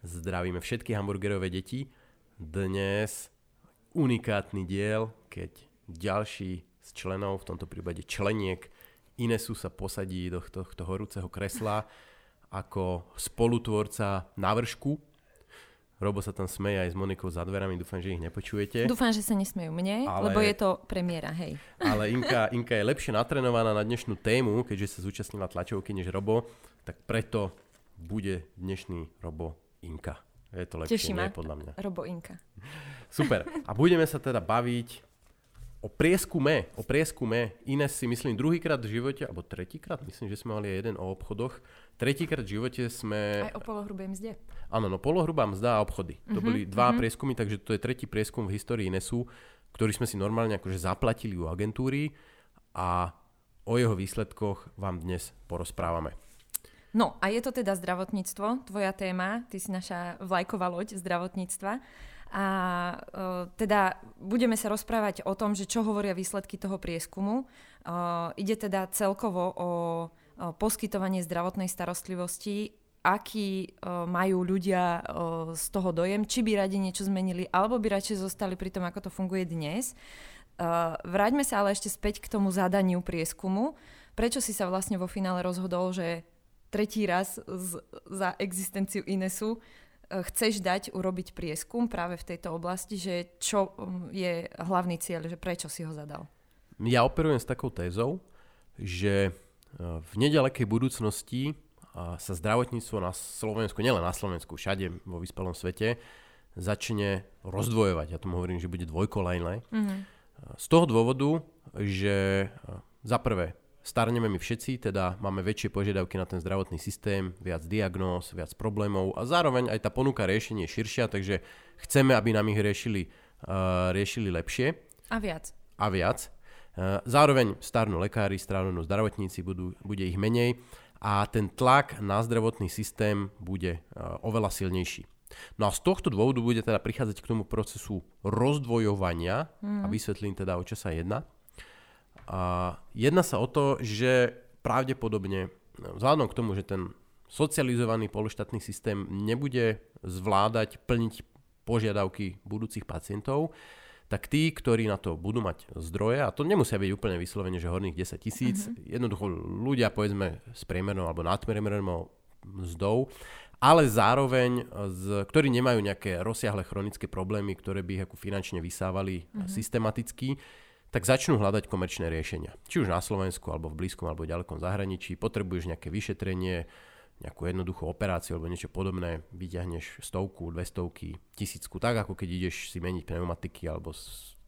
Zdravíme všetky hamburgerové deti. Dnes unikátny diel, keď ďalší z členov, v tomto prípade členiek Inesu sa posadí do tohto horúceho kresla ako spolutvorca návršku. Robo sa tam smeje aj s Monikou za dverami, dúfam, že ich nepočujete. Dúfam, že sa nesmejú mne, ale, lebo je to premiéra, hej. Ale Inka, Inka je lepšie natrenovaná na dnešnú tému, keďže sa zúčastnila tlačovky než Robo, tak preto bude dnešný Robo Inka. Je to lepšie, Teší nie podľa mňa. Robo Inka. Super. A budeme sa teda baviť o prieskume, o prieskume. Ines si myslím druhýkrát v živote, alebo tretíkrát, myslím, že sme mali jeden o obchodoch. Tretíkrát v živote sme... Aj o polohrubej mzde. Áno, no polohrubá mzda a obchody. Mm-hmm, to Mhm, boli dva mm-hmm. prieskumy, takže to je tretí prieskum v histórii Inesu, ktorý sme si normálne akože zaplatili u agentúry a o jeho výsledkoch vám dnes porozprávame. No a je to teda zdravotníctvo, tvoja téma, ty si naša vlajková loď zdravotníctva. A uh, teda budeme sa rozprávať o tom, že čo hovoria výsledky toho prieskumu. Uh, ide teda celkovo o uh, poskytovanie zdravotnej starostlivosti, aký uh, majú ľudia uh, z toho dojem, či by radi niečo zmenili, alebo by radšej zostali pri tom, ako to funguje dnes. Uh, vráťme sa ale ešte späť k tomu zadaniu prieskumu. Prečo si sa vlastne vo finále rozhodol, že tretí raz z, za existenciu Inesu chceš dať urobiť prieskum práve v tejto oblasti, že čo je hlavný cieľ, že prečo si ho zadal? Ja operujem s takou tézou, že v nedalekej budúcnosti sa zdravotníctvo na Slovensku, nielen na Slovensku, všade vo vyspelom svete, začne rozdvojovať. Ja tomu hovorím, že bude dvojkolajné. Mm-hmm. Z toho dôvodu, že za prvé starneme my všetci, teda máme väčšie požiadavky na ten zdravotný systém, viac diagnóz, viac problémov a zároveň aj tá ponuka riešenie je širšia, takže chceme, aby nám ich riešili, uh, riešili lepšie. A viac. A viac. Uh, zároveň starnú lekári, starnú zdravotníci, budú, bude ich menej a ten tlak na zdravotný systém bude uh, oveľa silnejší. No a z tohto dôvodu bude teda prichádzať k tomu procesu rozdvojovania mm. a vysvetlím teda, o čo sa jedná. A jedná sa o to, že pravdepodobne, vzhľadom k tomu, že ten socializovaný pološtátny systém nebude zvládať plniť požiadavky budúcich pacientov, tak tí, ktorí na to budú mať zdroje, a to nemusia byť úplne vyslovene, že horných 10 tisíc, mm-hmm. jednoducho ľudia povedzme s priemernou alebo nadpriemernou mzdou, ale zároveň, z, ktorí nemajú nejaké rozsiahle chronické problémy, ktoré by ich ako finančne vysávali mm-hmm. systematicky, tak začnú hľadať komerčné riešenia. Či už na Slovensku, alebo v blízkom, alebo v ďalekom zahraničí. Potrebuješ nejaké vyšetrenie, nejakú jednoduchú operáciu alebo niečo podobné, vyťahneš stovku, dvestovky, tisícku, tak ako keď ideš si meniť pneumatiky alebo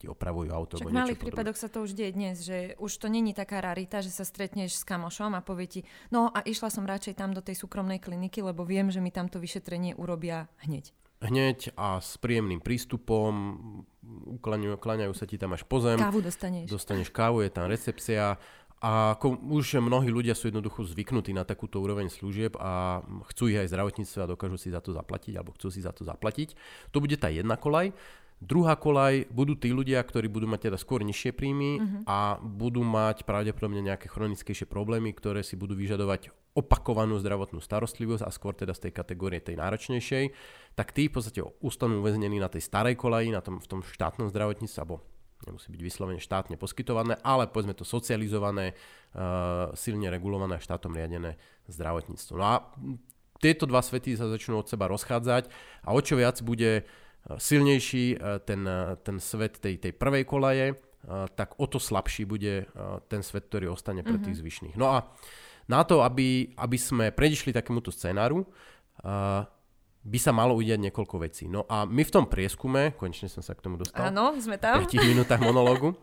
ti opravujú auto. Však v malých prípadoch sa to už deje dnes, že už to není taká rarita, že sa stretneš s kamošom a povie ti, no a išla som radšej tam do tej súkromnej kliniky, lebo viem, že mi tamto vyšetrenie urobia hneď hneď a s príjemným prístupom, ukláňajú, sa ti tam až po zem. Kávu dostaneš. Dostaneš kávu, je tam recepcia. A ako už mnohí ľudia sú jednoducho zvyknutí na takúto úroveň služieb a chcú ich aj zdravotníctve a dokážu si za to zaplatiť, alebo chcú si za to zaplatiť. To bude tá jedna kolaj. Druhá kolaj budú tí ľudia, ktorí budú mať teda skôr nižšie príjmy uh-huh. a budú mať pravdepodobne nejaké chronickejšie problémy, ktoré si budú vyžadovať opakovanú zdravotnú starostlivosť a skôr teda z tej kategórie tej náročnejšej, tak tí v podstate ustanú uväznení na tej starej kolaji, na tom, v tom štátnom zdravotníctve, alebo nemusí byť vyslovene štátne poskytované, ale povedzme to socializované, uh, silne regulované a štátom riadené zdravotníctvo. No a tieto dva svety sa začnú od seba rozchádzať a o čo viac bude silnejší ten, ten svet tej, tej prvej kolaje, tak o to slabší bude ten svet, ktorý ostane pre tých zvyšných. No a na to, aby, aby sme predišli takémuto scenáru, by sa malo udiať niekoľko vecí. No a my v tom prieskume, konečne som sa k tomu dostal. Áno, sme tam. V 5 minútach monológu.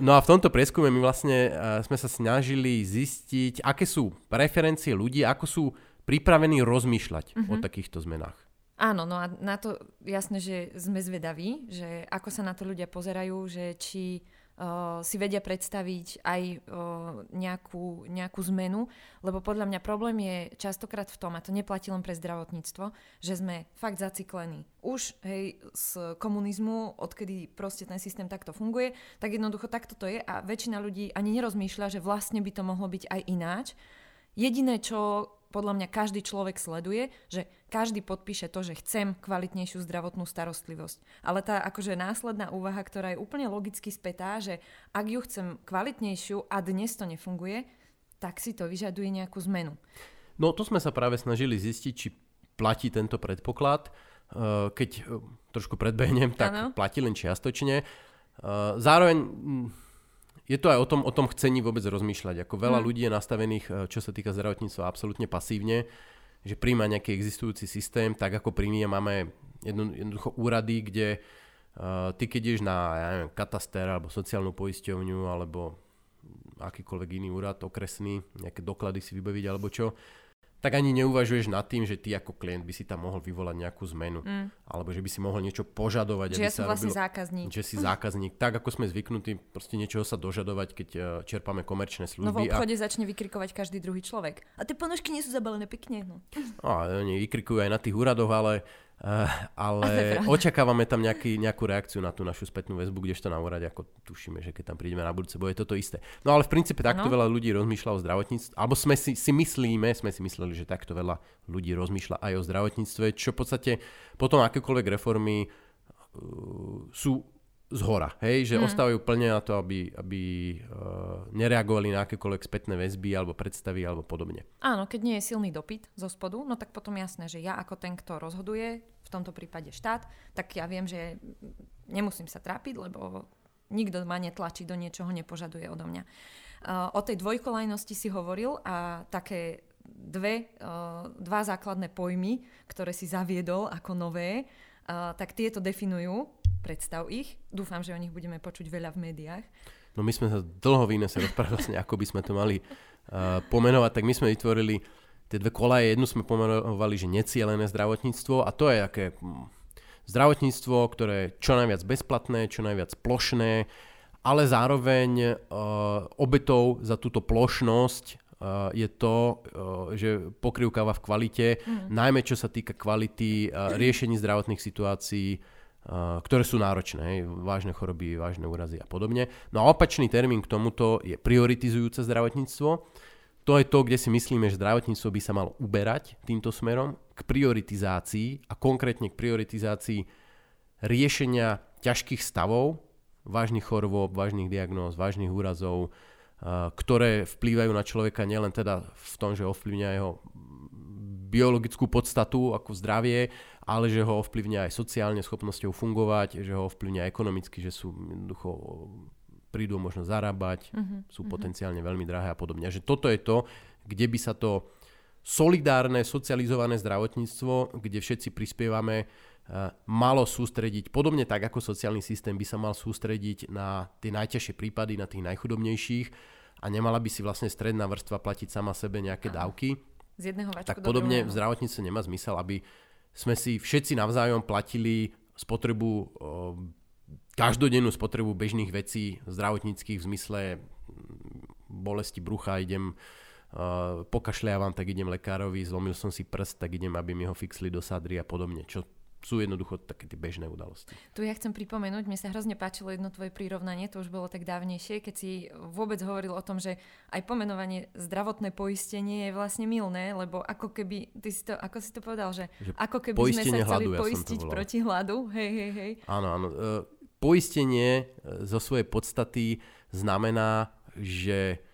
No a v tomto prieskume my vlastne sme sa snažili zistiť, aké sú preferencie ľudí, ako sú pripravení rozmýšľať uh-huh. o takýchto zmenách. Áno, no a na to jasné, že sme zvedaví, že ako sa na to ľudia pozerajú, že či uh, si vedia predstaviť aj uh, nejakú, nejakú zmenu, lebo podľa mňa problém je častokrát v tom, a to neplatí len pre zdravotníctvo, že sme fakt zaciklení. Už hej, z komunizmu, odkedy proste ten systém takto funguje, tak jednoducho takto to je a väčšina ľudí ani nerozmýšľa, že vlastne by to mohlo byť aj ináč. Jediné, čo podľa mňa každý človek sleduje, že každý podpíše to, že chcem kvalitnejšiu zdravotnú starostlivosť. Ale tá akože následná úvaha, ktorá je úplne logicky spätá, že ak ju chcem kvalitnejšiu a dnes to nefunguje, tak si to vyžaduje nejakú zmenu. No to sme sa práve snažili zistiť, či platí tento predpoklad. Eh, keď eh, trošku predbehnem, tak ano. platí len čiastočne. Eh, zároveň je to aj o tom, o tom chcení vôbec rozmýšľať. Ako veľa hmm. ľudí je nastavených, čo sa týka zdravotníctva, absolútne pasívne, že príjma nejaký existujúci systém, tak ako príjme máme jedno, jednoducho úrady, kde uh, ty keď ideš na ja neviem, kataster alebo sociálnu poisťovňu alebo akýkoľvek iný úrad okresný, nejaké doklady si vybaviť alebo čo, tak ani neuvažuješ nad tým, že ty ako klient by si tam mohol vyvolať nejakú zmenu. Mm. Alebo že by si mohol niečo požadovať. Že aby ja som vlastne robilo, zákazník. Že si zákazník. Tak ako sme zvyknutí proste niečoho sa dožadovať, keď uh, čerpáme komerčné služby. No v obchode a... začne vykrikovať každý druhý človek. A tie ponožky nie sú zabalené pekne. No. A, oni vykrikujú aj na tých úradoch, ale Uh, ale očakávame tam nejaký, nejakú reakciu na tú našu spätnú väzbu, kdežto na úrade, ako tušíme, že keď tam prídeme na budúce, bude toto isté. No ale v princípe takto ano. veľa ľudí rozmýšľa o zdravotníctve, alebo sme si, si myslíme, sme si mysleli, že takto veľa ľudí rozmýšľa aj o zdravotníctve, čo v podstate potom akékoľvek reformy uh, sú z hora, hej, že mm. ostávajú plne na to, aby, aby uh, nereagovali na akékoľvek spätné väzby alebo predstavy alebo podobne. Áno, keď nie je silný dopyt zo spodu, no tak potom jasné, že ja ako ten, kto rozhoduje, v tomto prípade štát, tak ja viem, že nemusím sa trápiť, lebo nikto ma netlačí do niečoho, nepožaduje odo mňa. Uh, o tej dvojkolajnosti si hovoril a také dve, uh, dva základné pojmy, ktoré si zaviedol ako nové, uh, tak tieto definujú predstav ich. Dúfam, že o nich budeme počuť veľa v médiách. No my sme sa dlho v sa rozprávali vlastne, ako by sme to mali uh, pomenovať, tak my sme vytvorili tie dve kolaje. Jednu sme pomenovali, že necielené zdravotníctvo a to je aké hm, zdravotníctvo, ktoré je čo najviac bezplatné, čo najviac plošné, ale zároveň uh, obetou za túto plošnosť Uh, je to, uh, že pokrývkáva v kvalite, mm. najmä čo sa týka kvality uh, riešení zdravotných situácií, ktoré sú náročné, vážne choroby, vážne úrazy a podobne. No a opačný termín k tomuto je prioritizujúce zdravotníctvo. To je to, kde si myslíme, že zdravotníctvo by sa malo uberať týmto smerom k prioritizácii a konkrétne k prioritizácii riešenia ťažkých stavov, vážnych chorôb, vážnych diagnóz, vážnych úrazov, ktoré vplývajú na človeka nielen teda v tom, že ovplyvňa jeho biologickú podstatu ako zdravie, ale že ho ovplyvňa aj sociálne schopnosťou fungovať, že ho ovplyvňa ekonomicky, že sú jednoducho prídu možno zarábať, uh-huh, sú uh-huh. potenciálne veľmi drahé a podobne. Že toto je to, kde by sa to solidárne, socializované zdravotníctvo, kde všetci prispievame, eh, malo sústrediť, podobne tak ako sociálny systém by sa mal sústrediť na tie najťažšie prípady, na tých najchudobnejších a nemala by si vlastne stredná vrstva platiť sama sebe nejaké dávky. Z jedného tak podobne v zdravotníctve nemá zmysel, aby sme si všetci navzájom platili spotrebu, každodennú spotrebu bežných vecí zdravotníckých v zmysle bolesti brucha, idem pokašľavam, tak idem lekárovi, zlomil som si prst, tak idem, aby mi ho fixli do sadry a podobne, čo sú jednoducho také tie bežné udalosti. Tu ja chcem pripomenúť, mne sa hrozne páčilo jedno tvoje prirovnanie, to už bolo tak dávnejšie, keď si vôbec hovoril o tom, že aj pomenovanie zdravotné poistenie je vlastne milné, lebo ako keby, ty si to, ako si to povedal, že, že ako keby sme sa chceli hladu, poistiť ja proti hladu. Hej, hej, hej. Áno, áno. E, poistenie e, zo svojej podstaty znamená, že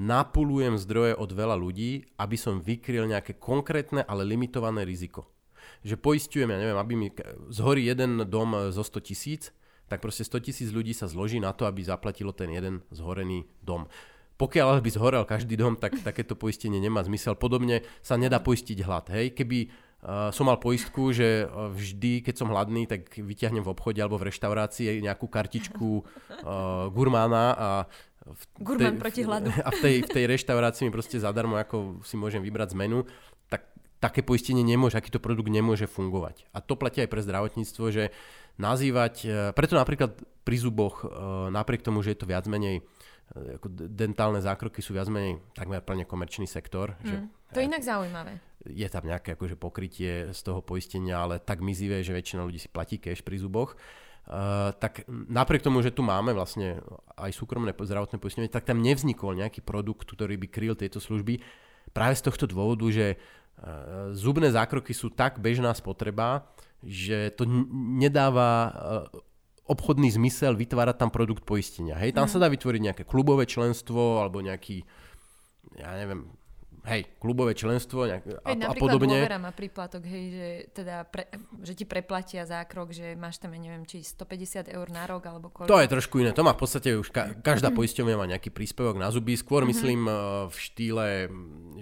napulujem zdroje od veľa ľudí, aby som vykryl nejaké konkrétne, ale limitované riziko že poistujem, ja neviem, aby mi zhorí jeden dom zo 100 tisíc, tak proste 100 tisíc ľudí sa zloží na to, aby zaplatilo ten jeden zhorený dom. Pokiaľ by zhorel každý dom, tak takéto poistenie nemá zmysel. Podobne sa nedá poistiť hlad. Hej? Keby uh, som mal poistku, že uh, vždy, keď som hladný, tak vyťahnem v obchode alebo v reštaurácii nejakú kartičku uh, gurmána a v tej, proti hladu. A v tej, v tej reštaurácii mi proste zadarmo, ako si môžem vybrať zmenu, tak také poistenie nemôže, akýto produkt nemôže fungovať. A to platí aj pre zdravotníctvo, že nazývať, e, preto napríklad pri zuboch, e, napriek tomu, že je to viac menej e, ako dentálne zákroky sú viac menej takmer plne komerčný sektor. Mm, že, to je inak zaujímavé. Je tam nejaké akože pokrytie z toho poistenia, ale tak mizivé, že väčšina ľudí si platí cash pri zuboch. Uh, tak napriek tomu, že tu máme vlastne aj súkromné zdravotné poistenie, tak tam nevznikol nejaký produkt, ktorý by kryl tieto služby. Práve z tohto dôvodu, že uh, zubné zákroky sú tak bežná spotreba, že to nedáva uh, obchodný zmysel vytvárať tam produkt poistenia. Hej, tam mm. sa dá vytvoriť nejaké klubové členstvo alebo nejaký, ja neviem, hej, klubové členstvo nejak, a, hej, a podobne. Napríklad má príplatok, hej, že, teda pre, že ti preplatia zákrok, že máš tam, neviem, či 150 eur na rok alebo koľko. To je trošku iné, to má v podstate už ka- každá poisťovňa má nejaký príspevok na zuby, skôr mm-hmm. myslím uh, v štýle,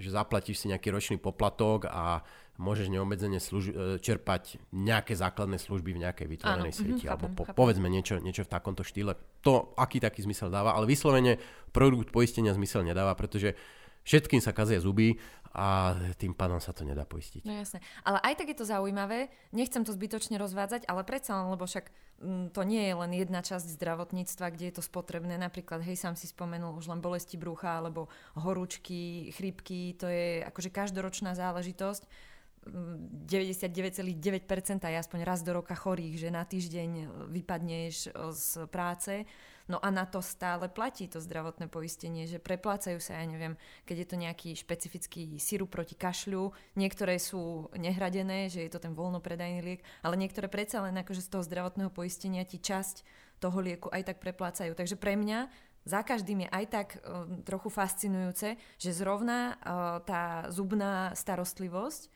že zaplatíš si nejaký ročný poplatok a môžeš neobmedzene služ- e, čerpať nejaké základné služby v nejakej vytvorenej Áno, sieti. Mm, alebo po- povedzme niečo, niečo v takomto štýle. To, aký taký zmysel dáva, ale vyslovene produkt poistenia zmysel nedáva, pretože všetkým sa kazia zuby a tým pádom sa to nedá poistiť. No jasné. Ale aj tak je to zaujímavé, nechcem to zbytočne rozvádzať, ale predsa len, lebo však mm, to nie je len jedna časť zdravotníctva, kde je to spotrebné. Napríklad, hej, sám si spomenul už len bolesti brucha alebo horúčky, chrípky, to je akože každoročná záležitosť 99,9% aj aspoň raz do roka chorých, že na týždeň vypadneš z práce. No a na to stále platí to zdravotné poistenie, že preplácajú sa, ja neviem, keď je to nejaký špecifický sirup proti kašľu, niektoré sú nehradené, že je to ten voľnopredajný liek, ale niektoré predsa len akože z toho zdravotného poistenia ti časť toho lieku aj tak preplácajú. Takže pre mňa za každým je aj tak uh, trochu fascinujúce, že zrovna uh, tá zubná starostlivosť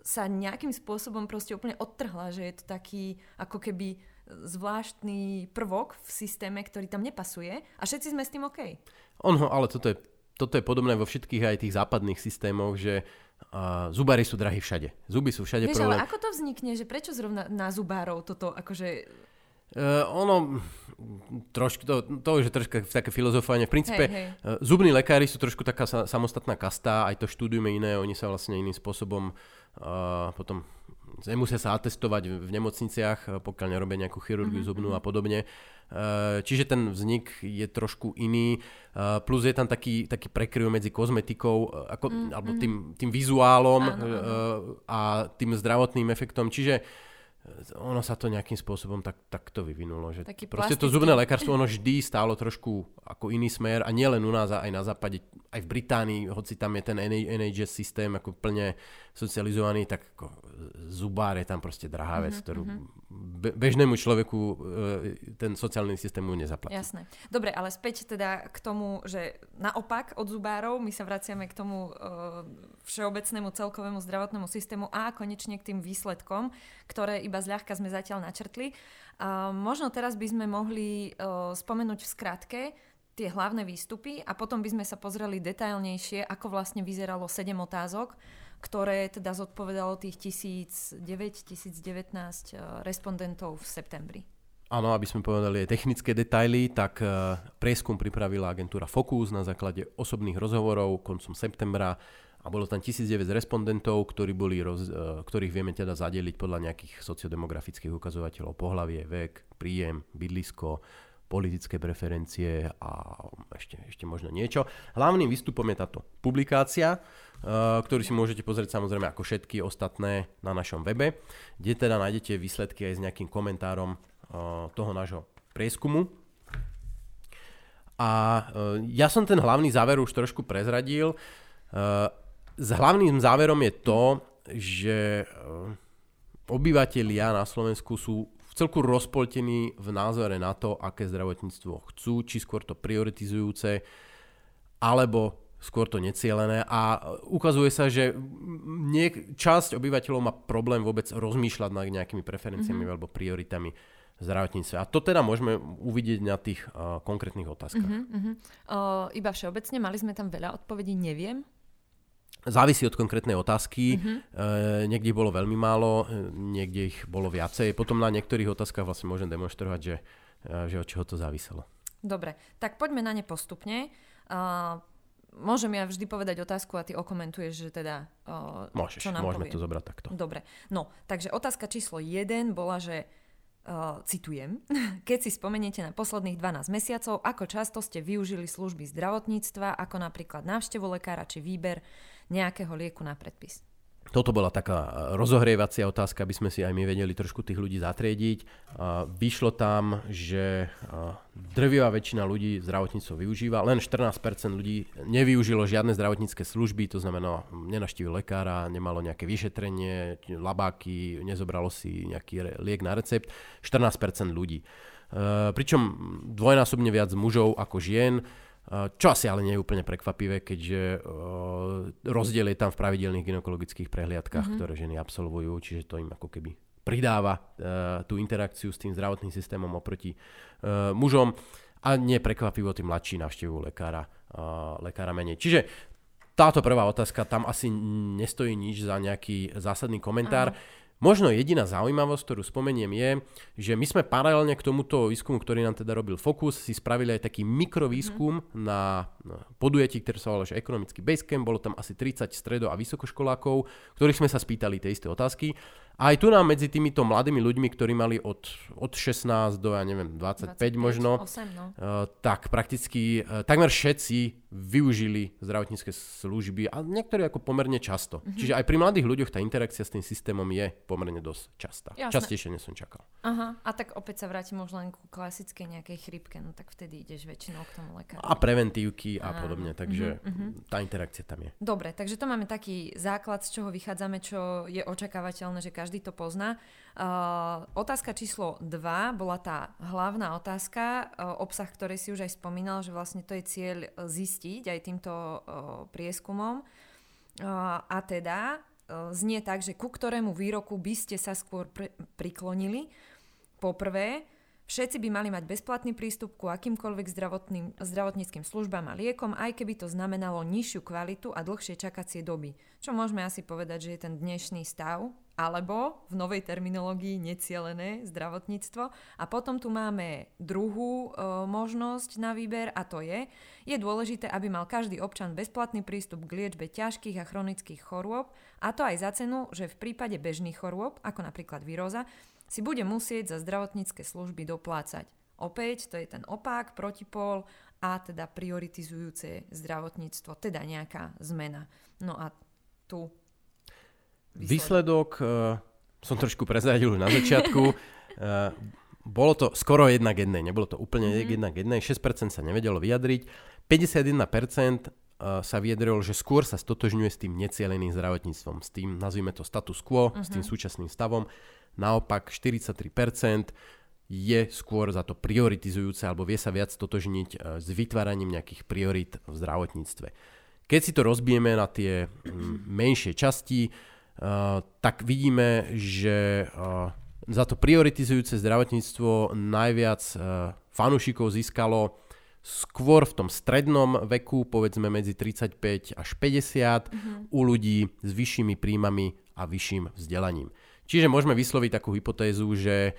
sa nejakým spôsobom proste úplne odtrhla, že je to taký ako keby zvláštny prvok v systéme, ktorý tam nepasuje a všetci sme s tým OK. Ono, ale toto je, toto je podobné vo všetkých aj tých západných systémoch, že uh, zubári sú drahí všade. Zuby sú všade Vieš, problém. ale ako to vznikne, že prečo zrovna na zubárov toto akože... Uh, ono, trošku, to, to už je trošku také filozofovanie. V princípe, hej, hej. Uh, zubní lekári sú trošku taká sa, samostatná kasta, aj to štúdiujeme iné, oni sa vlastne iným spôsobom uh, potom nemusia sa atestovať v nemocniciach, eh, pokiaľ nerobia nejakú chirurgiu mm-hmm. zubnú a podobne. Eh, čiže ten vznik je trošku iný, eh, plus je tam taký, taký prekryv medzi kozmetikou ako, mm-hmm. alebo tým, tým vizuálom áno, áno. a tým zdravotným efektom. Čiže ono sa to nejakým spôsobom tak, takto vyvinulo. Že Taký proste plastický. to zubné lekárstvo ono vždy stálo trošku ako iný smer a nielen u nás, aj na západe, aj v Británii, hoci tam je ten NHS systém ako plne socializovaný, tak ako zubár je tam proste drahá vec, mm-hmm, ktorú be- bežnému človeku e, ten sociálny systém mu nezaplatí. Jasné. Dobre, ale späť teda k tomu, že naopak od zubárov my sa vraciame k tomu uh, všeobecnému celkovému zdravotnému systému a konečne k tým výsledkom, ktoré iba zľahka sme zatiaľ načrtli. Uh, možno teraz by sme mohli uh, spomenúť v skratke tie hlavné výstupy a potom by sme sa pozreli detailnejšie, ako vlastne vyzeralo 7 otázok, ktoré teda zodpovedalo tých 1009-1019 eh, respondentov v septembri. Áno, aby sme povedali aj technické detaily, tak eh, prieskum pripravila agentúra Focus na základe osobných rozhovorov koncom septembra a bolo tam 1009 respondentov, ktorí boli roz, eh, ktorých vieme teda zadeliť podľa nejakých sociodemografických ukazovateľov pohlavie, vek, príjem, bydlisko, politické preferencie a ešte, ešte možno niečo. Hlavným výstupom je táto publikácia, uh, ktorý si môžete pozrieť samozrejme ako všetky ostatné na našom webe, kde teda nájdete výsledky aj s nejakým komentárom uh, toho nášho prieskumu. A uh, ja som ten hlavný záver už trošku prezradil. S hlavným záverom je to, že obyvatelia na Slovensku sú celku rozpoltení v názore na to, aké zdravotníctvo chcú, či skôr to prioritizujúce, alebo skôr to necielené a ukazuje sa, že niek- časť obyvateľov má problém vôbec rozmýšľať nad nejakými preferenciami mm-hmm. alebo prioritami zdravotníctve. A to teda môžeme uvidieť na tých uh, konkrétnych otázkach. Uh-huh, uh-huh. Uh, iba všeobecne, mali sme tam veľa odpovedí, neviem. Závisí od konkrétnej otázky. Mm-hmm. E, niekde ich bolo veľmi málo, e, niekde ich bolo viacej. Potom na niektorých otázkach vlastne môžem demonstrovať, že, e, že od čoho to záviselo. Dobre, tak poďme na ne postupne. Uh, môžem ja vždy povedať otázku a ty okomentuješ, že teda... Uh, Môžeš, čo nám môžeme povie. to zobrať takto. Dobre, no, takže otázka číslo 1 bola, že Uh, citujem, keď si spomeniete na posledných 12 mesiacov, ako často ste využili služby zdravotníctva, ako napríklad návštevu lekára či výber nejakého lieku na predpis. Toto bola taká e, rozohrievacia otázka, aby sme si aj my vedeli trošku tých ľudí zatriediť. Vyšlo tam, že drvivá väčšina ľudí zdravotníctvo využíva, len 14% ľudí nevyužilo žiadne zdravotnícke služby, to znamená, nenaštívil lekára, nemalo nejaké vyšetrenie, labáky, nezobralo si nejaký liek na recept. 14% ľudí. E, pričom dvojnásobne viac mužov ako žien čo asi ale nie je úplne prekvapivé, keďže rozdiel je tam v pravidelných ginekologických prehliadkách, mm-hmm. ktoré ženy absolvujú, čiže to im ako keby pridáva uh, tú interakciu s tým zdravotným systémom oproti uh, mužom a neprekvapivo tým mladší navštevujú lekára, lekára menej. Čiže táto prvá otázka, tam asi nestojí nič za nejaký zásadný komentár. Uh-huh. Možno jediná zaujímavosť, ktorú spomeniem je, že my sme paralelne k tomuto výskumu, ktorý nám teda robil Focus, si spravili aj taký mikrovýskum mm-hmm. na podujatí, ktoré sa volalo že ekonomický basecamp. Bolo tam asi 30 stredo- a vysokoškolákov, ktorých sme sa spýtali tie isté otázky. A aj tu nám medzi týmito mladými ľuďmi, ktorí mali od, od 16 do, ja neviem, 25, 25 možno, 8, no. uh, tak prakticky uh, takmer všetci využili zdravotnícke služby a niektorí ako pomerne často. Mm-hmm. Čiže aj pri mladých ľuďoch tá interakcia s tým systémom je pomerne dosť častá. Jasné. Častejšie, než som čakal. Aha, a tak opäť sa vrátim možno len ku klasickej nejakej chrypke, no tak vtedy ideš väčšinou k tomu lekárovi. A preventívky a podobne, takže mm-hmm. tá interakcia tam je. Dobre, takže to máme taký základ, z čoho vychádzame, čo je očakávateľné, že každý každý to pozná. Uh, otázka číslo 2 bola tá hlavná otázka, uh, obsah, ktorý si už aj spomínal, že vlastne to je cieľ zistiť aj týmto uh, prieskumom. A teda znie tak, že ku ktorému výroku by ste sa skôr pr- priklonili. Poprvé, Všetci by mali mať bezplatný prístup ku akýmkoľvek zdravotným, zdravotníckým službám a liekom, aj keby to znamenalo nižšiu kvalitu a dlhšie čakacie doby. Čo môžeme asi povedať, že je ten dnešný stav, alebo v novej terminológii necielené zdravotníctvo. A potom tu máme druhú e, možnosť na výber a to je, je dôležité, aby mal každý občan bezplatný prístup k liečbe ťažkých a chronických chorôb a to aj za cenu, že v prípade bežných chorôb, ako napríklad víroza, si bude musieť za zdravotnícke služby doplácať. Opäť to je ten opak, protipol a teda prioritizujúce zdravotníctvo, teda nejaká zmena. No a tu výsledok, výsledok uh, som trošku prezradil na začiatku. uh, bolo to skoro jedna k jednej, nebolo to úplne mm-hmm. jedna k jednej, 6% sa nevedelo vyjadriť, 51% eh, sa vyjadrilo, že skôr sa stotožňuje s tým necieleným zdravotníctvom, s tým, nazvime to status quo, mm-hmm. s tým mhm. súčasným stavom. Naopak 43% je skôr za to prioritizujúce alebo vie sa viac totožniť e, s vytváraním nejakých priorit v zdravotníctve. Keď si to rozbijeme na tie menšie časti, tak vidíme, že e, za to prioritizujúce zdravotníctvo najviac fanúšikov získalo skôr v tom strednom veku, povedzme medzi 35 až 50, mm-hmm. u ľudí s vyššími príjmami a vyšším vzdelaním. Čiže môžeme vysloviť takú hypotézu, že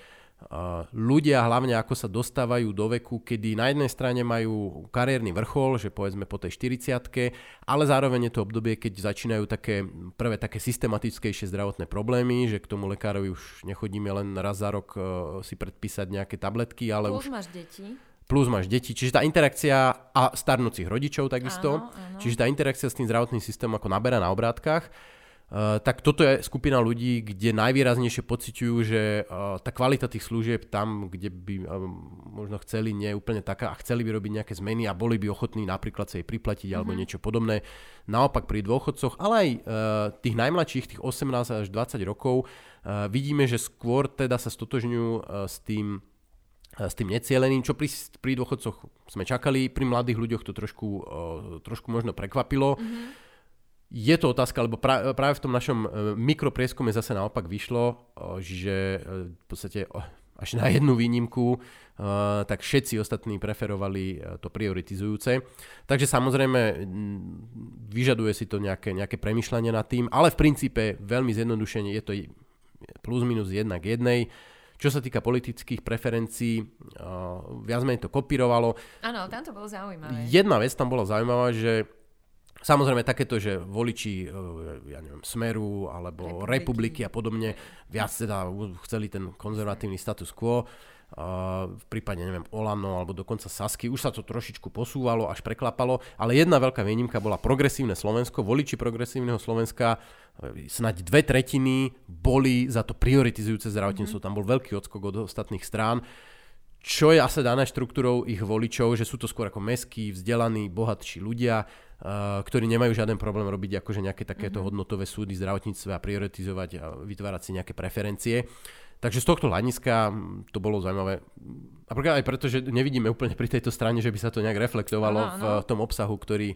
ľudia hlavne ako sa dostávajú do veku, kedy na jednej strane majú kariérny vrchol, že povedzme po tej 40 ale zároveň je to obdobie, keď začínajú také prvé také systematickejšie zdravotné problémy, že k tomu lekárovi už nechodíme len raz za rok e, si predpísať nejaké tabletky, ale Plus už... máš deti plus máš deti. Čiže tá interakcia a starnúcich rodičov takisto. Áno, áno. Čiže tá interakcia s tým zdravotným systémom ako naberá na obrátkach. Uh, tak toto je skupina ľudí, kde najvýraznejšie pociťujú, že uh, tá kvalita tých služieb tam, kde by uh, možno chceli, nie je úplne taká a chceli by robiť nejaké zmeny a boli by ochotní napríklad sa jej priplatiť mm-hmm. alebo mhm. niečo podobné. Naopak pri dôchodcoch, ale aj tých najmladších, tých 18 až 20 rokov, vidíme, že skôr teda sa stotožňujú s tým s tým necieleným, čo pri, pri dôchodcoch sme čakali, pri mladých ľuďoch to trošku, trošku možno prekvapilo. Mm-hmm je to otázka, lebo práve v tom našom e, mikroprieskume zase naopak vyšlo, že e, v podstate až na jednu výnimku, e, tak všetci ostatní preferovali to prioritizujúce. Takže samozrejme vyžaduje si to nejaké, nejaké premyšľanie nad tým, ale v princípe veľmi zjednodušene je to plus minus jedna k jednej. Čo sa týka politických preferencií, viac menej to kopírovalo. Áno, tam to bolo zaujímavé. Jedna vec tam bola zaujímavá, že Samozrejme takéto, že voliči, ja neviem, Smeru alebo Republiky, Republiky a podobne viac teda chceli ten konzervatívny status quo, v prípade, neviem, Olano alebo dokonca Sasky, už sa to trošičku posúvalo, až preklapalo, ale jedna veľká výnimka bola progresívne Slovensko. Voliči progresívneho Slovenska, e, snaď dve tretiny boli za to prioritizujúce zdravotníctvo. Mm-hmm. Tam bol veľký odskok od ostatných strán čo je asi dané štruktúrou ich voličov, že sú to skôr ako meskí, vzdelaní, bohatší ľudia, uh, ktorí nemajú žiaden problém robiť akože nejaké takéto mm-hmm. hodnotové súdy zdravotníctve a prioritizovať a vytvárať si nejaké preferencie. Takže z tohto hľadiska to bolo zaujímavé. A aj preto, že nevidíme úplne pri tejto strane, že by sa to nejak reflektovalo ano, ano. v tom obsahu, ktorý,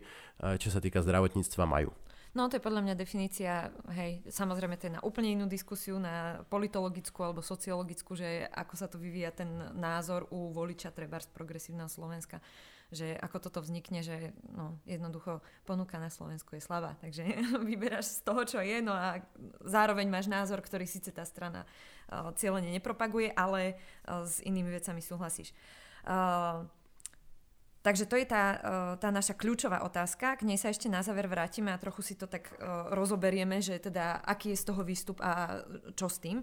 čo sa týka zdravotníctva, majú. No to je podľa mňa definícia, hej, samozrejme to je na úplne inú diskusiu, na politologickú alebo sociologickú, že ako sa to vyvíja ten názor u voliča treba z progresívneho Slovenska že ako toto vznikne, že no, jednoducho ponuka na Slovensku je slabá, takže vyberáš z toho, čo je, no a zároveň máš názor, ktorý síce tá strana uh, cieľene nepropaguje, ale uh, s inými vecami súhlasíš. Uh, Takže to je tá, tá naša kľúčová otázka. K nej sa ešte na záver vrátime a trochu si to tak rozoberieme, že teda aký je z toho výstup a čo s tým.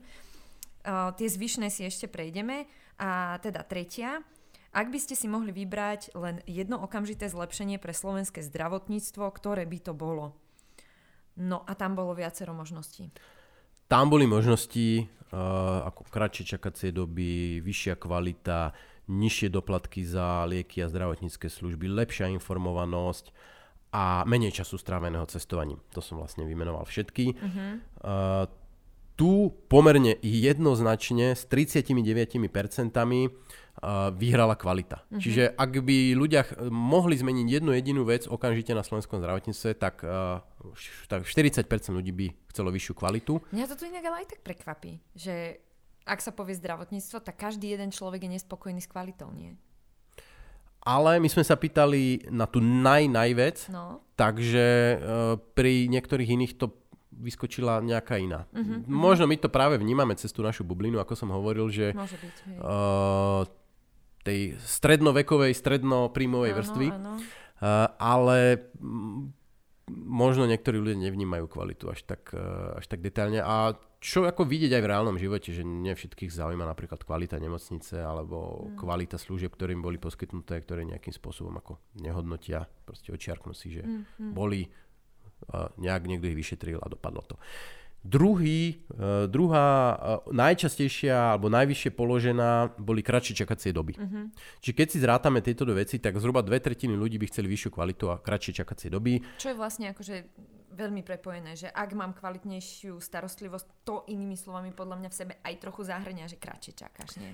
Tie zvyšné si ešte prejdeme. A teda tretia, ak by ste si mohli vybrať len jedno okamžité zlepšenie pre slovenské zdravotníctvo, ktoré by to bolo? No a tam bolo viacero možností. Tam boli možnosti uh, ako kratšie čakacie doby, vyššia kvalita, nižšie doplatky za lieky a zdravotnícke služby, lepšia informovanosť a menej času stráveného cestovaním. To som vlastne vymenoval všetky. Uh-huh. Uh, tu pomerne jednoznačne s 39% vyhrala kvalita. Uh-huh. Čiže ak by ľudia mohli zmeniť jednu jedinú vec okamžite na slovenskom zdravotníctve, tak, tak 40% ľudí by chcelo vyššiu kvalitu. Mňa to tu inak ale aj tak prekvapí, že ak sa povie zdravotníctvo, tak každý jeden človek je nespokojný s kvalitou, nie? Ale my sme sa pýtali na tú naj, najvec, no. takže uh, pri niektorých iných to vyskočila nejaká iná. Uh-huh, Možno my to práve vnímame cez tú našu bublinu, ako som hovoril, že Môže byť, hej. Uh, tej strednovekovej, strednopríjmovej vrstvy. Áno. Uh, ale možno niektorí ľudia nevnímajú kvalitu až tak, uh, až tak detailne. A čo ako vidieť aj v reálnom živote, že nie všetkých zaujíma napríklad kvalita nemocnice alebo mm. kvalita služieb, ktorým boli poskytnuté, ktoré nejakým spôsobom ako nehodnotia, proste očiarknú si, že mm, mm. boli, nejak niekto ich vyšetril a dopadlo to. Uh, Druhý, uh, druhá uh, najčastejšia alebo najvyššie položená boli kratšie čakacie doby. Uh-huh. Čiže keď si zrátame tieto dve veci, tak zhruba dve tretiny ľudí by chceli vyššiu kvalitu a kratšie čakacie doby. Čo je vlastne akože veľmi prepojené, že ak mám kvalitnejšiu starostlivosť, to inými slovami podľa mňa v sebe aj trochu zahrňa, že kratšie čakáš, nie?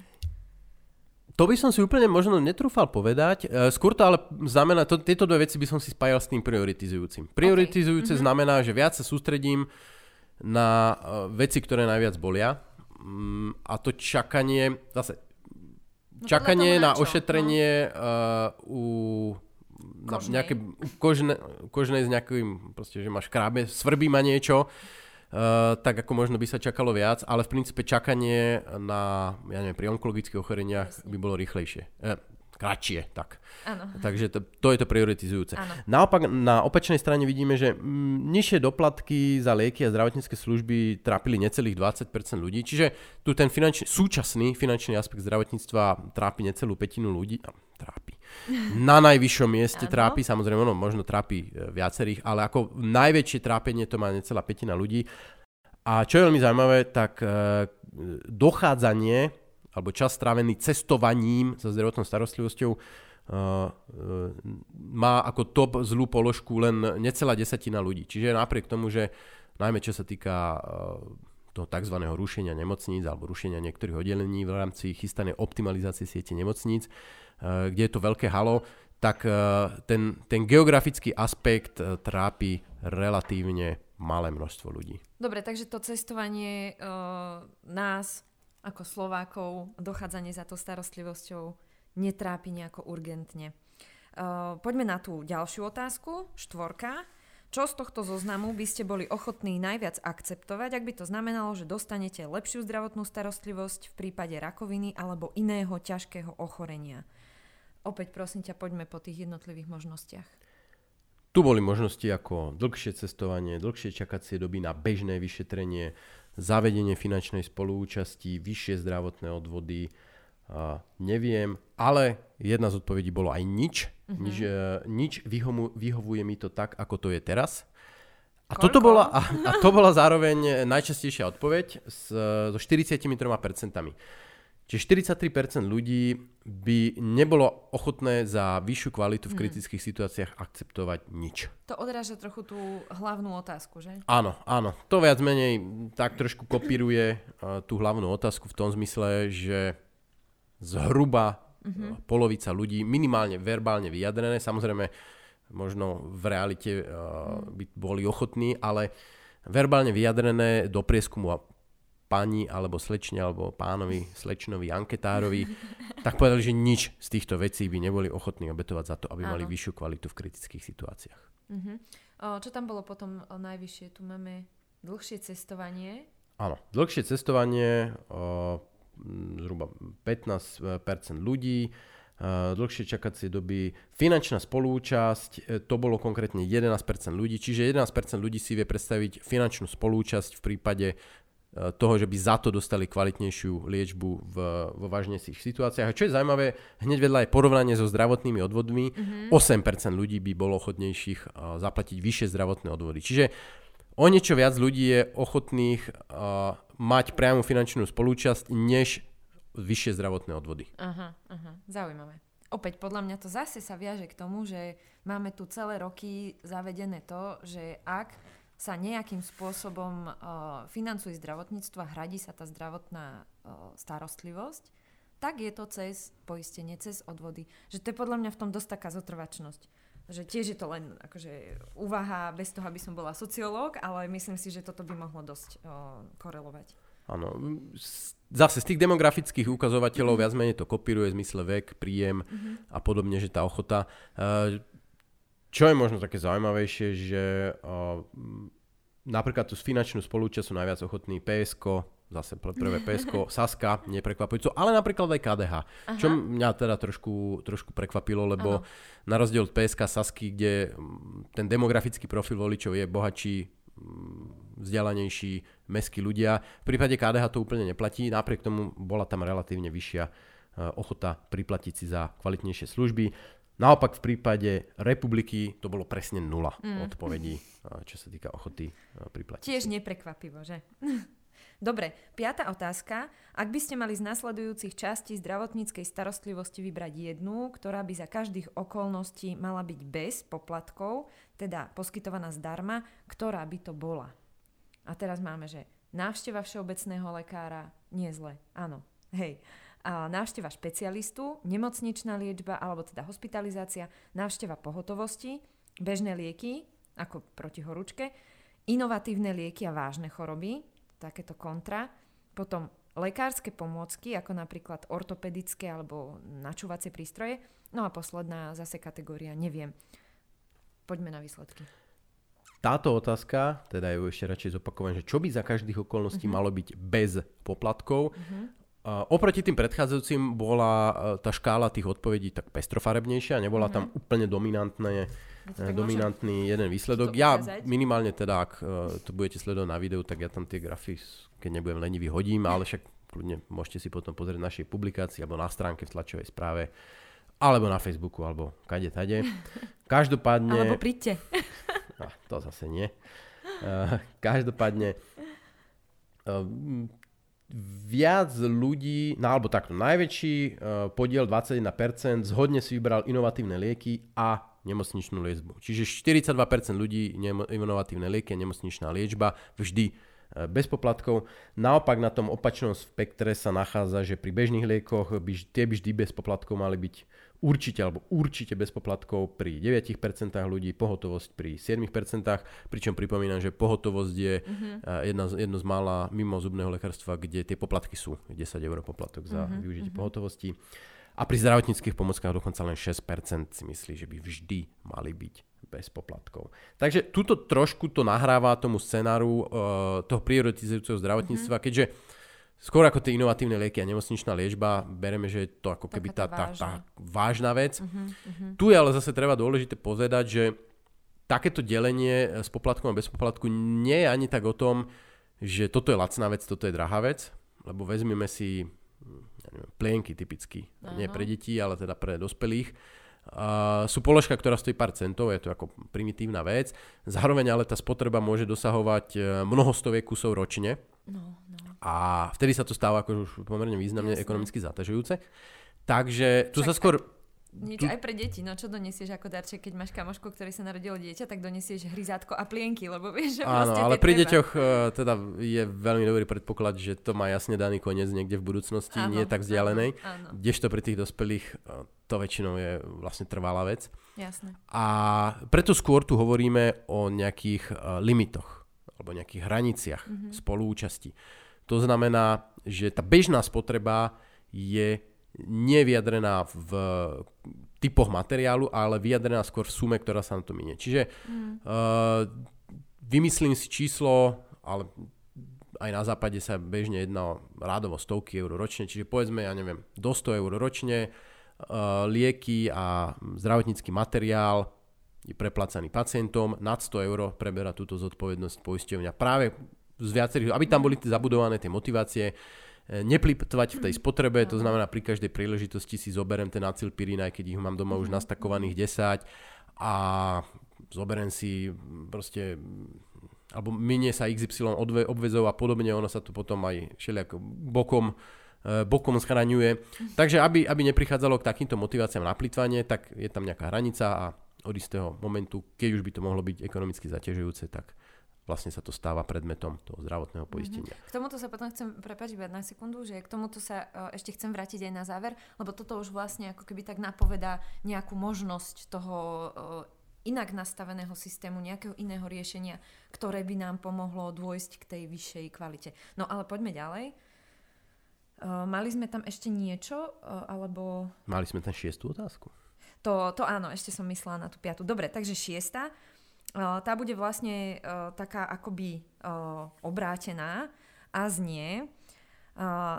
To by som si úplne možno netrúfal povedať. E, skôr to ale znamená, to, tieto dve veci by som si spájal s tým prioritizujúcim. Prioritizujúce okay. mm-hmm. znamená, že viac sa sústredím na eh, veci, ktoré najviac bolia. Mm, a to čakanie, zase, no čakanie na, na ošetrenie no? uh, u na nejaké kožne, kožnej s nejakým, proste, že máš krábe, svrbí ma niečo, uh, tak ako možno by sa čakalo viac, ale v princípe čakanie na, ja neviem, pri onkologických ochoreniach by bolo rýchlejšie. Uh, kratšie. Tak. Ano. Takže to, to je to prioritizujúce. Ano. Naopak na opačnej strane vidíme, že mm, nižšie doplatky za lieky a zdravotnícke služby trápili necelých 20% ľudí, čiže tu ten finančný, súčasný finančný aspekt zdravotníctva trápi necelú petinu ľudí. No, trápi. Na najvyššom mieste ano. trápi, samozrejme, ono možno trápi e, viacerých, ale ako najväčšie trápenie to má necelá petina ľudí. A čo je veľmi zaujímavé, tak e, dochádzanie alebo čas strávený cestovaním so zdravotnou starostlivosťou uh, má ako top zlú položku len necelá desatina ľudí. Čiže napriek tomu, že najmä čo sa týka uh, toho tzv. rušenia nemocníc alebo rušenia niektorých oddelení v rámci chystanej optimalizácie siete nemocníc, uh, kde je to veľké halo, tak ten, ten geografický aspekt trápi relatívne malé množstvo ľudí. Dobre, takže to cestovanie uh, nás ako Slovákov dochádzanie za tou starostlivosťou netrápi nejako urgentne. Uh, poďme na tú ďalšiu otázku, štvorka. Čo z tohto zoznamu by ste boli ochotní najviac akceptovať, ak by to znamenalo, že dostanete lepšiu zdravotnú starostlivosť v prípade rakoviny alebo iného ťažkého ochorenia? Opäť prosím ťa, poďme po tých jednotlivých možnostiach. Tu boli možnosti ako dlhšie cestovanie, dlhšie čakacie doby na bežné vyšetrenie, zavedenie finančnej spolúčasti, vyššie zdravotné odvody, uh, neviem, ale jedna z odpovedí bolo aj nič. Mm-hmm. Nič, uh, nič vyhomu, vyhovuje mi to tak, ako to je teraz. A, toto bola, a, a to bola zároveň najčastejšia odpoveď s, so 43%. Čiže 43% ľudí by nebolo ochotné za vyššiu kvalitu v hmm. kritických situáciách akceptovať nič. To odráža trochu tú hlavnú otázku, že? Áno, áno. To viac menej tak trošku kopíruje uh, tú hlavnú otázku v tom zmysle, že zhruba uh-huh. polovica ľudí minimálne verbálne vyjadrené, samozrejme možno v realite uh, by boli ochotní, ale verbálne vyjadrené do prieskumu pani alebo slečne alebo pánovi, slečnovi, anketárovi, tak povedali, že nič z týchto vecí by neboli ochotní obetovať za to, aby Áno. mali vyššiu kvalitu v kritických situáciách. Uh-huh. O, čo tam bolo potom o, najvyššie? Tu máme dlhšie cestovanie. Áno, dlhšie cestovanie, o, zhruba 15% ľudí, dlhšie čakacie doby, finančná spolúčasť, e, to bolo konkrétne 11% ľudí, čiže 11% ľudí si vie predstaviť finančnú spolúčasť v prípade toho, že by za to dostali kvalitnejšiu liečbu v, vo vážnejších situáciách. A čo je zaujímavé, hneď vedľa je porovnanie so zdravotnými odvodmi, mm-hmm. 8% ľudí by bolo ochotnejších zaplatiť vyššie zdravotné odvody. Čiže o niečo viac ľudí je ochotných uh, mať priamu finančnú spolúčasť, než vyššie zdravotné odvody. Aha, aha, zaujímavé. Opäť podľa mňa to zase sa viaže k tomu, že máme tu celé roky zavedené to, že ak sa nejakým spôsobom financuje zdravotníctvo a hradí sa tá zdravotná starostlivosť, tak je to cez poistenie, cez odvody. Že to je podľa mňa v tom dosť taká zotrvačnosť. Že tiež je to len akože úvaha bez toho, aby som bola sociológ, ale myslím si, že toto by mohlo dosť uh, korelovať. Áno, zase z tých demografických ukazovateľov mm-hmm. viac menej to kopíruje v zmysle vek, príjem mm-hmm. a podobne, že tá ochota. Uh, čo je možno také zaujímavejšie, že uh, napríklad tú finančnú spolúčasť sú najviac ochotní PSK, zase prvé PSK, Saska, neprekvapujúco, ale napríklad aj KDH. Aha. Čo mňa teda trošku, trošku prekvapilo, lebo ano. na rozdiel od PSK, Sasky, kde ten demografický profil voličov je bohatší, vzdelanejší, meskí ľudia. V prípade KDH to úplne neplatí, napriek tomu bola tam relatívne vyššia e, ochota priplatiť si za kvalitnejšie služby. Naopak v prípade republiky to bolo presne nula mm. odpovedí, čo sa týka ochoty priplatiť. Tiež neprekvapivo, že? Dobre, piata otázka. Ak by ste mali z nasledujúcich častí zdravotníckej starostlivosti vybrať jednu, ktorá by za každých okolností mala byť bez poplatkov, teda poskytovaná zdarma, ktorá by to bola? A teraz máme, že návšteva všeobecného lekára, nie zle, áno, hej návšteva špecialistu, nemocničná liečba alebo teda hospitalizácia, návšteva pohotovosti, bežné lieky ako proti horúčke, inovatívne lieky a vážne choroby, takéto kontra, potom lekárske pomôcky, ako napríklad ortopedické alebo načúvacie prístroje. No a posledná zase kategória, neviem. Poďme na výsledky. Táto otázka, teda ju ešte radšej zopakujem, že čo by za každých okolností uh-huh. malo byť bez poplatkov. Uh-huh. Oproti tým predchádzajúcim bola e, tá škála tých odpovedí tak pestrofarebnejšia, nebola mm-hmm. tam úplne dominantné, e, dominantný jeden výsledok. Ja minimálne teda, ak to budete sledovať na videu, tak ja tam tie grafy, keď nebudem lenivý, hodím, ale však kľudne môžete si potom pozrieť našej publikácii alebo na stránke v tlačovej správe alebo na Facebooku, alebo kade tade. Každopádne... Alebo príďte. A, to zase nie. Každopádne viac ľudí, no alebo takto, najväčší uh, podiel 21% zhodne si vybral inovatívne lieky a nemocničnú liečbu. Čiže 42% ľudí inovatívne lieky a nemocničná liečba vždy uh, bez poplatkov. Naopak na tom opačnom spektre sa nachádza, že pri bežných liekoch by, tie by vždy bez poplatkov mali byť určite alebo určite bez poplatkov pri 9% ľudí, pohotovosť pri 7%, pričom pripomínam, že pohotovosť je uh-huh. jedna, jedno z mála mimo zubného lekárstva, kde tie poplatky sú 10 eur poplatok za uh-huh. využitie uh-huh. pohotovosti. A pri zdravotníckých pomockách dokonca len 6% si myslí, že by vždy mali byť bez poplatkov. Takže tuto trošku to nahráva tomu scenáru uh, toho prioritizujúceho zdravotníctva, uh-huh. keďže skôr ako tie inovatívne lieky a nemocničná liečba, bereme, že je to ako keby tá, tá, tá vážna vec. Uh-huh, uh-huh. Tu je ale zase treba dôležité povedať, že takéto delenie s poplatkom a bez poplatku nie je ani tak o tom, že toto je lacná vec, toto je drahá vec, lebo vezmeme si hm, ja neviem, plienky typicky, uh-huh. nie pre deti, ale teda pre dospelých. Uh, sú položka, ktorá stojí pár centov, je to ako primitívna vec. Zároveň ale tá spotreba môže dosahovať e, mnoho stoviek kusov ročne. No. A vtedy sa to stáva ako už pomerne významne Jasne. ekonomicky zaťažujúce. Takže tu Však sa skôr nič tu... aj pre deti, no čo donesieš ako darček, keď máš kamošku, ktorý sa narodilo dieťa, tak donesieš hryzátko a plienky, lebo vieš, že Áno, ale pri treba. deťoch uh, teda je veľmi dobrý predpoklad, že to má jasne daný koniec niekde v budúcnosti, áno, nie tak vzdialenej. Áno, áno. Kdežto pri tých dospelých uh, to väčšinou je vlastne trvalá vec. Jasne. A preto skôr tu hovoríme o nejakých uh, limitoch alebo nejakých hraniciach mm-hmm. spolúčasti. To znamená, že tá bežná spotreba je nie vyjadrená v typoch materiálu, ale vyjadrená skôr v sume, ktorá sa na to minie. Čiže mm. uh, vymyslím si číslo, ale aj na západe sa bežne jedná o rádovo stovky eur ročne, čiže povedzme, ja neviem, do 100 eur ročne, uh, lieky a zdravotnícky materiál je preplácaný pacientom, nad 100 eur preberá túto zodpovednosť poisťovňa práve z viacerých, aby tam boli zabudované tie motivácie, neplitvať v tej spotrebe, to znamená pri každej príležitosti si zoberiem ten acylpirín, aj keď ich mám doma už mhm. nastakovaných 10 a zoberiem si proste alebo minie sa XY odve, obvezov a podobne, ono sa tu potom aj všelijak bokom e, bokom schraňuje. Takže aby, aby neprichádzalo k takýmto motiváciám na plitvanie, tak je tam nejaká hranica a od istého momentu, keď už by to mohlo byť ekonomicky zaťažujúce, tak vlastne sa to stáva predmetom toho zdravotného mhm. poistenia. Mm-hmm. K tomuto sa potom chcem, prepáčiť na sekundu, že k tomuto sa uh, ešte chcem vrátiť aj na záver, lebo toto už vlastne ako keby tak napovedá nejakú možnosť toho uh, inak nastaveného systému, nejakého iného riešenia, ktoré by nám pomohlo dôjsť k tej vyššej kvalite. No ale poďme ďalej. Uh, mali sme tam ešte niečo, alebo... Mali sme tam šiestú otázku. To, to áno, ešte som myslela na tú piatu. Dobre, takže šiesta tá bude vlastne taká akoby obrátená a znie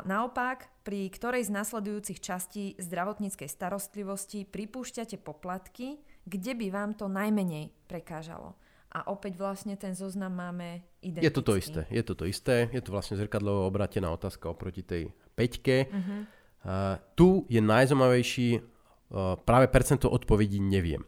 naopak, pri ktorej z nasledujúcich častí zdravotníckej starostlivosti pripúšťate poplatky, kde by vám to najmenej prekážalo. A opäť vlastne ten zoznam máme identický. Je to to isté, je to to isté. Je to vlastne zrkadlovo obrátená otázka oproti tej peťke. Uh-huh. Uh, tu je najzaujímavejší uh, práve percento odpovedí neviem.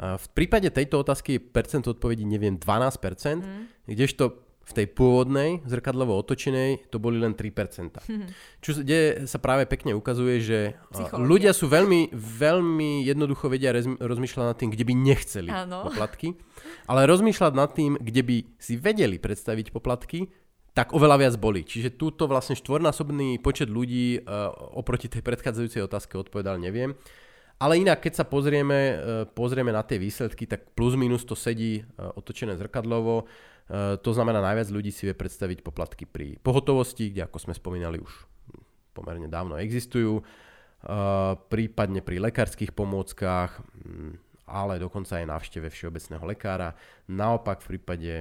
V prípade tejto otázky je percent odpovedí, neviem, 12%, mm. kdežto v tej pôvodnej, zrkadlovo otočenej, to boli len 3%. Mm. Čo, kde sa práve pekne ukazuje, že Psychológia. ľudia sú veľmi, veľmi jednoducho vedia rozmýšľať nad tým, kde by nechceli Áno. poplatky, ale rozmýšľať nad tým, kde by si vedeli predstaviť poplatky, tak oveľa viac boli. Čiže túto vlastne štvornásobný počet ľudí uh, oproti tej predchádzajúcej otázke odpovedal neviem. Ale inak, keď sa pozrieme, e, pozrieme na tie výsledky, tak plus minus to sedí e, otočené zrkadlovo. E, to znamená, najviac ľudí si vie predstaviť poplatky pri pohotovosti, kde ako sme spomínali už pomerne dávno existujú, prípadne pri lekárskych pomôckach, ale dokonca aj návšteve všeobecného lekára. Naopak v prípade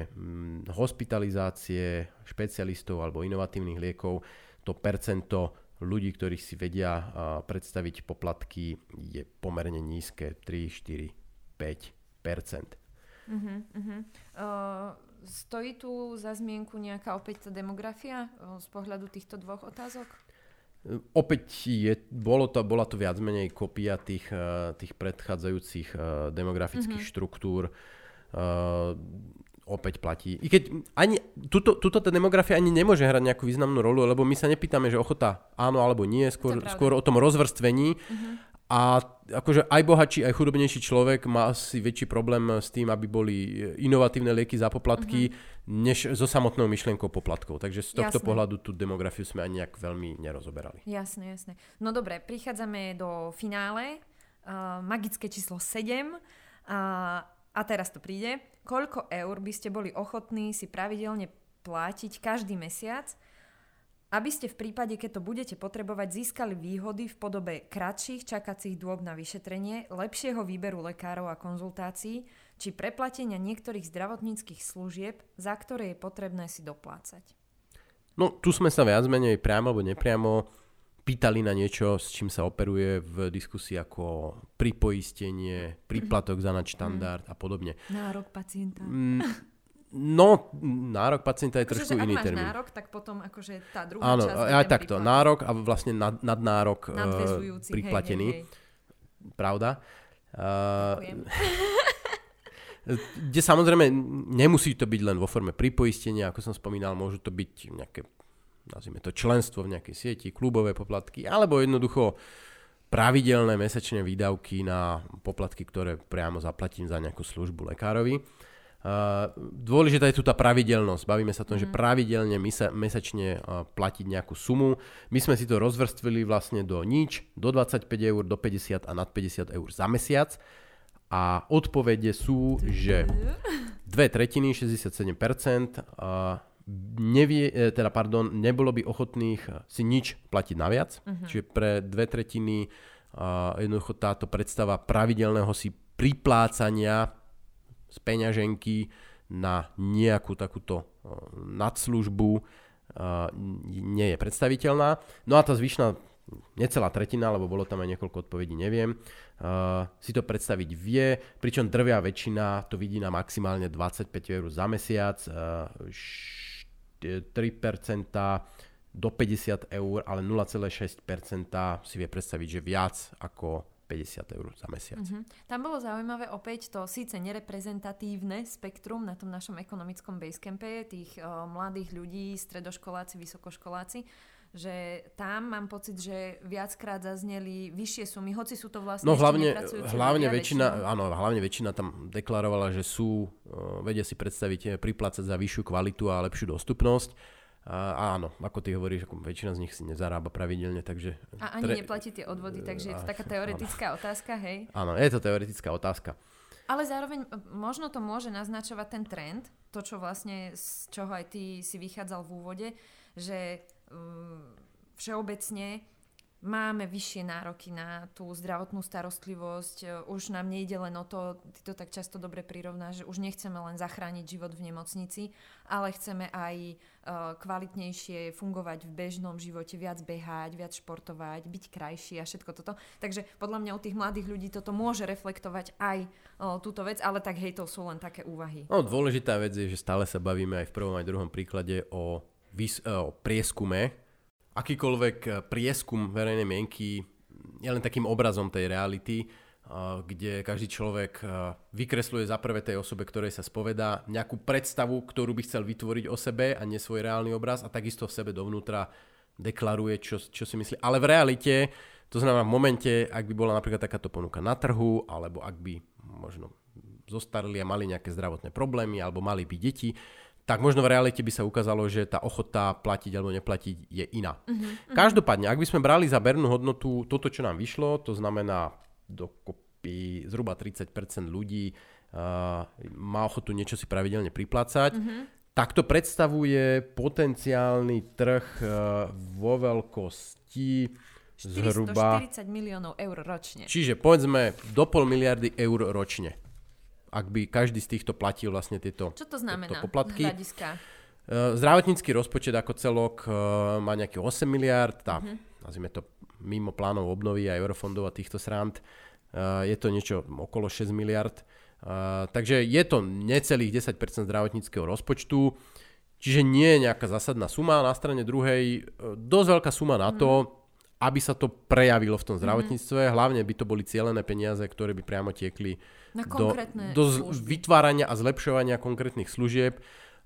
hospitalizácie špecialistov alebo inovatívnych liekov to percento ľudí, ktorých si vedia predstaviť poplatky, je pomerne nízke, 3, 4, 5 Uh-huh, uh-huh. Uh, stojí tu za zmienku nejaká opäť tá demografia uh, z pohľadu týchto dvoch otázok? Uh, opäť je, bolo to, bola to viac menej kopia tých, uh, tých predchádzajúcich uh, demografických uh-huh. štruktúr. Opäť platí. I keď ani, tuto, tuto tá demografia ani nemôže hrať nejakú významnú rolu, lebo my sa nepýtame, že ochota áno alebo nie, skôr, skôr o tom rozvrstvení. Uh-huh. A akože aj bohatší, aj chudobnejší človek má asi väčší problém s tým, aby boli inovatívne lieky za poplatky, uh-huh. než so samotnou myšlienkou poplatkov. Takže z tohto jasné. pohľadu tú demografiu sme ani nejak veľmi nerozoberali. Jasné, jasné. No dobre, prichádzame do finále. Uh, magické číslo 7. Uh, a teraz to príde. Koľko eur by ste boli ochotní si pravidelne platiť každý mesiac, aby ste v prípade, keď to budete potrebovať, získali výhody v podobe kratších čakacích dôb na vyšetrenie, lepšieho výberu lekárov a konzultácií, či preplatenia niektorých zdravotníckých služieb, za ktoré je potrebné si doplácať. No, tu sme sa viac menej priamo alebo nepriamo pýtali na niečo, s čím sa operuje v diskusii ako pripoistenie, príplatok za nadštandard a podobne. Nárok pacienta. Mm, No, nárok pacienta je Akože, trošku iný máš termín. nárok, tak potom akože tá druhá Áno, časť je aj takto. príplatok. Nárok a vlastne nad, nadnárok uh, priplatený. Hej, hej, hej. Pravda. Uh, kde samozrejme nemusí to byť len vo forme pripoistenia, ako som spomínal, môžu to byť nejaké, nazvime to členstvo v nejakej sieti, klubové poplatky, alebo jednoducho pravidelné mesačné výdavky na poplatky, ktoré priamo zaplatím za nejakú službu lekárovi. Dôležitá je tu tá pravidelnosť. Bavíme sa o tom, mm. že pravidelne misa, mesačne platiť nejakú sumu. My sme si to rozvrstvili vlastne do nič, do 25 eur, do 50 a nad 50 eur za mesiac. A odpovede sú, že dve tretiny, 67%, uh, nevie, eh, teda pardon, nebolo by ochotných si nič platiť naviac. Uh-huh. Čiže pre dve tretiny uh, jednoducho táto predstava pravidelného si priplácania z peňaženky na nejakú takúto uh, nadslužbu uh, nie je predstaviteľná. No a tá zvyšná necelá tretina, lebo bolo tam aj niekoľko odpovedí, neviem, uh, si to predstaviť vie, pričom drvia väčšina to vidí na maximálne 25 eur za mesiac, uh, 3% do 50 eur, ale 0,6% si vie predstaviť, že viac ako 50 eur za mesiac. Mhm. Tam bolo zaujímavé opäť to síce nereprezentatívne spektrum na tom našom ekonomickom basecampe tých o, mladých ľudí, stredoškoláci, vysokoškoláci, že tam mám pocit, že viackrát zazneli vyššie sumy, hoci sú to vlastne No hlavne, hlavne väčšina, áno, hlavne väčšina tam deklarovala, že sú, uh, vedia si predstaviť eh, priplácať za vyššiu kvalitu a lepšiu dostupnosť. A, áno, ako ty hovoríš, ako väčšina z nich si nezarába pravidelne, takže... A ani neplatí tie odvody, takže je to taká teoretická otázka, hej. Áno, je to teoretická otázka. Ale zároveň možno to môže naznačovať ten trend, to čo vlastne, z čoho aj ty si vychádzal v úvode, že všeobecne máme vyššie nároky na tú zdravotnú starostlivosť. E, Už nám nejde len o to, ty to tak často dobre prirovnáš, že už nechceme len zachrániť život v nemocnici, ale chceme aj e, kvalitnejšie fungovať v bežnom živote, viac behať, viac športovať, byť krajší a všetko toto. Takže podľa mňa u tých mladých ľudí toto môže reflektovať aj túto vec, ale tak hej, to sú len také úvahy. No, dôležitá vec je, že stále sa bavíme aj v prvom aj druhom príklade o, vys- e, o prieskume. Akýkoľvek e, prieskum verejnej mienky je len takým obrazom tej reality, e, kde každý človek vykresluje za prvé tej osobe, ktorej sa spovedá, nejakú predstavu, ktorú by chcel vytvoriť o sebe a nie svoj reálny obraz a takisto v sebe dovnútra deklaruje, čo, čo si myslí. Ale v realite, to znamená v momente, ak by bola napríklad takáto ponuka na trhu, alebo ak by možno zostarli a mali nejaké zdravotné problémy, alebo mali by deti, tak možno v realite by sa ukázalo, že tá ochota platiť alebo neplatiť je iná. Uh-huh. Každopádne, ak by sme brali za bernú hodnotu toto, čo nám vyšlo, to znamená dokopy zhruba 30% ľudí uh, má ochotu niečo si pravidelne priplácať, uh-huh. tak to predstavuje potenciálny trh uh, vo veľkosti zhruba... 440 miliónov eur ročne. Čiže povedzme do pol miliardy eur ročne. Ak by každý z týchto platil vlastne tieto, Čo to znamená tieto poplatky. hľadiska? Uh, Zdravotnícky rozpočet ako celok uh, má nejakých 8 miliard, tá, Mhm. uh-huh. nazvime to mimo plánov obnovy a eurofondov a týchto srand, uh, je to niečo okolo 6 miliard. Takže je to necelých 10% zdravotníckého rozpočtu, čiže nie je nejaká zásadná suma. Na strane druhej uh, dosť veľká suma na to, aby sa to prejavilo v tom zdravotníctve. Hlavne by to boli cielené peniaze, ktoré by priamo tiekli Na do, do z- služby. vytvárania a zlepšovania konkrétnych služieb.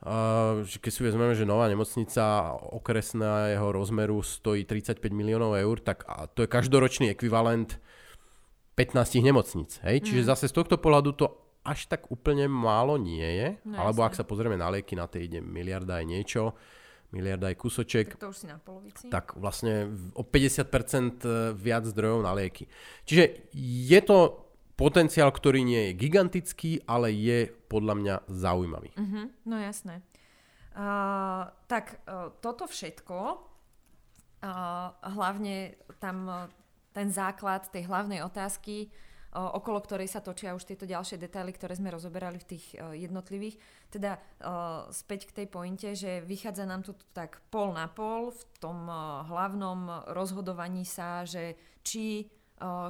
Uh, keď si vezmeme, že nová nemocnica okresná jeho rozmeru stojí 35 miliónov eur, tak a to je každoročný ekvivalent 15 nemocnic. Hej? Čiže zase z tohto pohľadu to až tak úplne málo nie je. No, Alebo jasné. ak sa pozrieme na lieky, na tej ide miliarda aj niečo, miliarda aj kúsoček Tak to už si na polovici. tak vlastne o 50% viac zdrojov na lieky. Čiže je to potenciál, ktorý nie je gigantický, ale je podľa mňa zaujímavý. Uh-huh, no jasné. Uh, tak uh, toto všetko, uh, hlavne tam uh, ten základ tej hlavnej otázky, okolo ktorej sa točia už tieto ďalšie detaily, ktoré sme rozoberali v tých jednotlivých. Teda späť k tej pointe, že vychádza nám tu tak pol na pol v tom hlavnom rozhodovaní sa, že či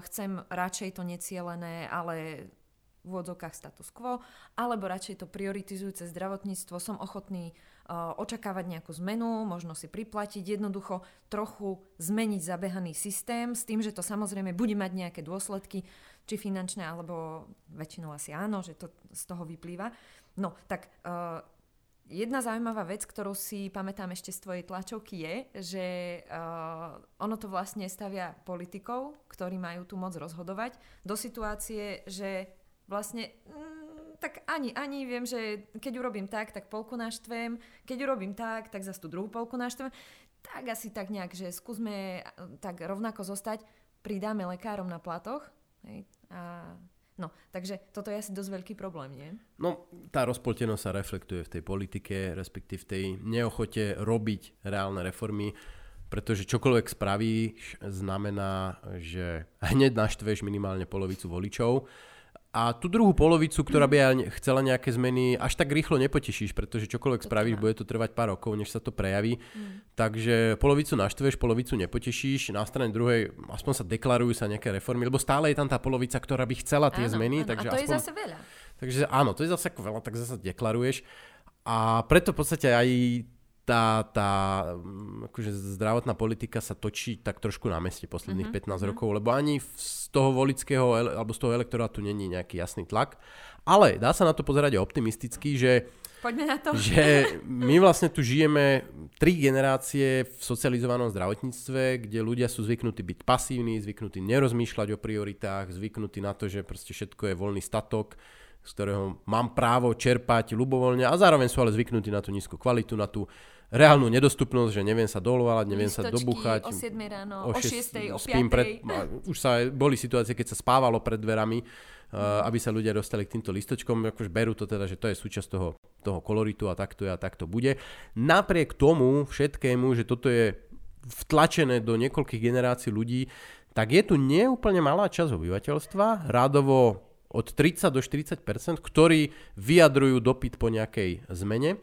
chcem radšej to necielené, ale v úvodzovkách status quo, alebo radšej to prioritizujúce zdravotníctvo, som ochotný očakávať nejakú zmenu, možno si priplatiť, jednoducho trochu zmeniť zabehaný systém s tým, že to samozrejme bude mať nejaké dôsledky, či finančné, alebo väčšinou asi áno, že to z toho vyplýva. No, tak jedna zaujímavá vec, ktorú si pamätám ešte z tvojej tlačovky je, že uh, ono to vlastne stavia politikov, ktorí majú tu moc rozhodovať, do situácie, že vlastne mm, tak ani, ani viem, že keď urobím tak, tak polku naštvem, keď urobím tak, tak zase tú druhú polku naštvem. Tak asi tak nejak, že skúsme tak rovnako zostať, pridáme lekárom na platoch. Hej, a No, takže toto je asi dosť veľký problém, nie? No, tá rozpoltenosť sa reflektuje v tej politike, respektíve v tej neochote robiť reálne reformy, pretože čokoľvek spravíš, znamená, že hneď naštveš minimálne polovicu voličov a tú druhú polovicu, ktorá by chcela nejaké zmeny, až tak rýchlo nepotešíš, pretože čokoľvek spravíš, bude to trvať pár rokov, než sa to prejaví. Mm. Takže polovicu naštveš, polovicu nepotešíš, na strane druhej aspoň sa deklarujú sa nejaké reformy, lebo stále je tam tá polovica, ktorá by chcela tie áno, zmeny. Áno, takže a to aspoň, je zase veľa. Takže áno, to je zase veľa, tak zase deklaruješ. A preto v podstate aj tá, tá mm, akože zdravotná politika sa točí tak trošku na meste posledných uh-huh, 15 uh-huh. rokov, lebo ani z toho volického alebo z toho elektorátu není nejaký jasný tlak. Ale dá sa na to pozerať optimisticky, že, Poďme na to. že my vlastne tu žijeme tri generácie v socializovanom zdravotníctve, kde ľudia sú zvyknutí byť pasívni, zvyknutí nerozmýšľať o prioritách, zvyknutí na to, že proste všetko je voľný statok, z ktorého mám právo čerpať ľubovoľne a zároveň sú ale zvyknutí na tú nízku kvalitu, na tú reálnu nedostupnosť, že neviem sa dolovať, neviem Listočky, sa dobúchať. O 7 ráno, o 6, o 5. Pred, už sa boli situácie, keď sa spávalo pred dverami, uh, aby sa ľudia dostali k týmto listočkom. Akož berú to teda, že to je súčasť toho, toho koloritu a takto je a takto bude. Napriek tomu všetkému, že toto je vtlačené do niekoľkých generácií ľudí, tak je tu neúplne malá časť obyvateľstva, rádovo od 30 do 40% ktorí vyjadrujú dopyt po nejakej zmene.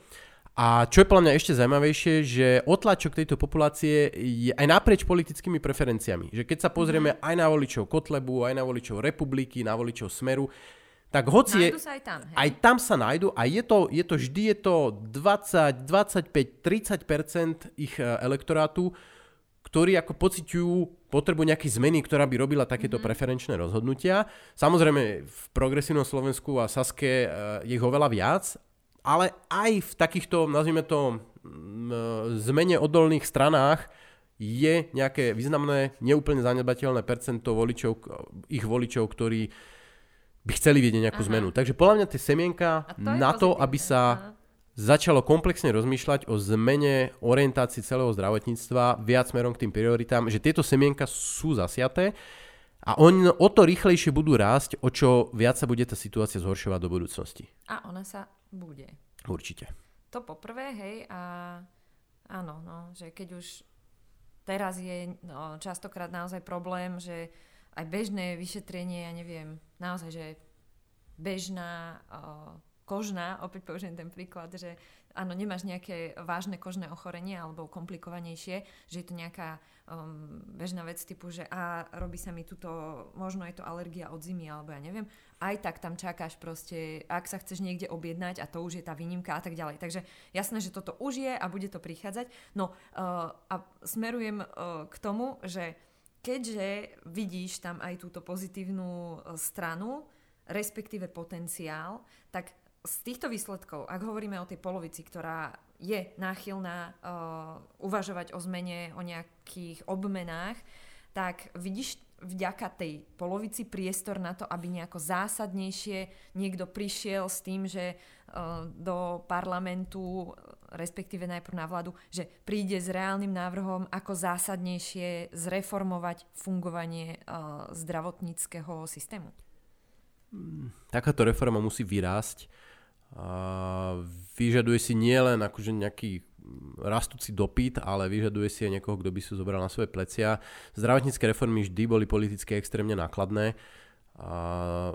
A čo je podľa mňa ešte zaujímavejšie, že otlačok tejto populácie je aj naprieč politickými preferenciami. Že keď sa pozrieme mm-hmm. aj na voličov Kotlebu, aj na voličov Republiky, na voličov Smeru, tak hoci je, sa aj tam, hej? aj tam sa nájdu a je to, je to vždy je to 20, 25, 30% ich e, elektorátu, ktorí ako pociťujú potrebu nejakej zmeny, ktorá by robila takéto mm-hmm. preferenčné rozhodnutia. Samozrejme v progresívnom Slovensku a Saske je ich oveľa viac, ale aj v takýchto, nazvime to, zmene odolných stranách je nejaké významné, neúplne zanedbateľné percento voličov, ich voličov, ktorí by chceli vidieť nejakú Aha. zmenu. Takže podľa mňa tie semienka to na to, aby sa. Začalo komplexne rozmýšľať o zmene orientácii celého zdravotníctva viac smerom k tým prioritám, že tieto semienka sú zasiaté a on, o to rýchlejšie budú rásť, o čo viac sa bude tá situácia zhoršovať do budúcnosti. A ona sa bude. Určite. To poprvé, hej, a áno, no, že keď už teraz je no, častokrát naozaj problém, že aj bežné vyšetrenie, ja neviem, naozaj, že bežná uh, kožná, opäť použijem ten príklad, že áno, nemáš nejaké vážne kožné ochorenie alebo komplikovanejšie, že je to nejaká um, bežná vec typu, že a robí sa mi tuto, možno je to alergia od zimy alebo ja neviem, aj tak tam čakáš proste, ak sa chceš niekde objednať a to už je tá výnimka a tak ďalej. Takže jasné, že toto už je a bude to prichádzať. No uh, a smerujem uh, k tomu, že keďže vidíš tam aj túto pozitívnu uh, stranu, respektíve potenciál, tak z týchto výsledkov, ak hovoríme o tej polovici, ktorá je náchylná uh, uvažovať o zmene, o nejakých obmenách, tak vidíš vďaka tej polovici priestor na to, aby nejako zásadnejšie niekto prišiel s tým, že uh, do parlamentu, respektíve najprv na vládu, že príde s reálnym návrhom, ako zásadnejšie zreformovať fungovanie uh, zdravotníckého systému. Takáto reforma musí vyrásť a vyžaduje si nielen akože nejaký rastúci dopyt, ale vyžaduje si aj niekoho, kto by si zobral na svoje plecia. Zdravotnícke reformy vždy boli politicky extrémne nákladné A,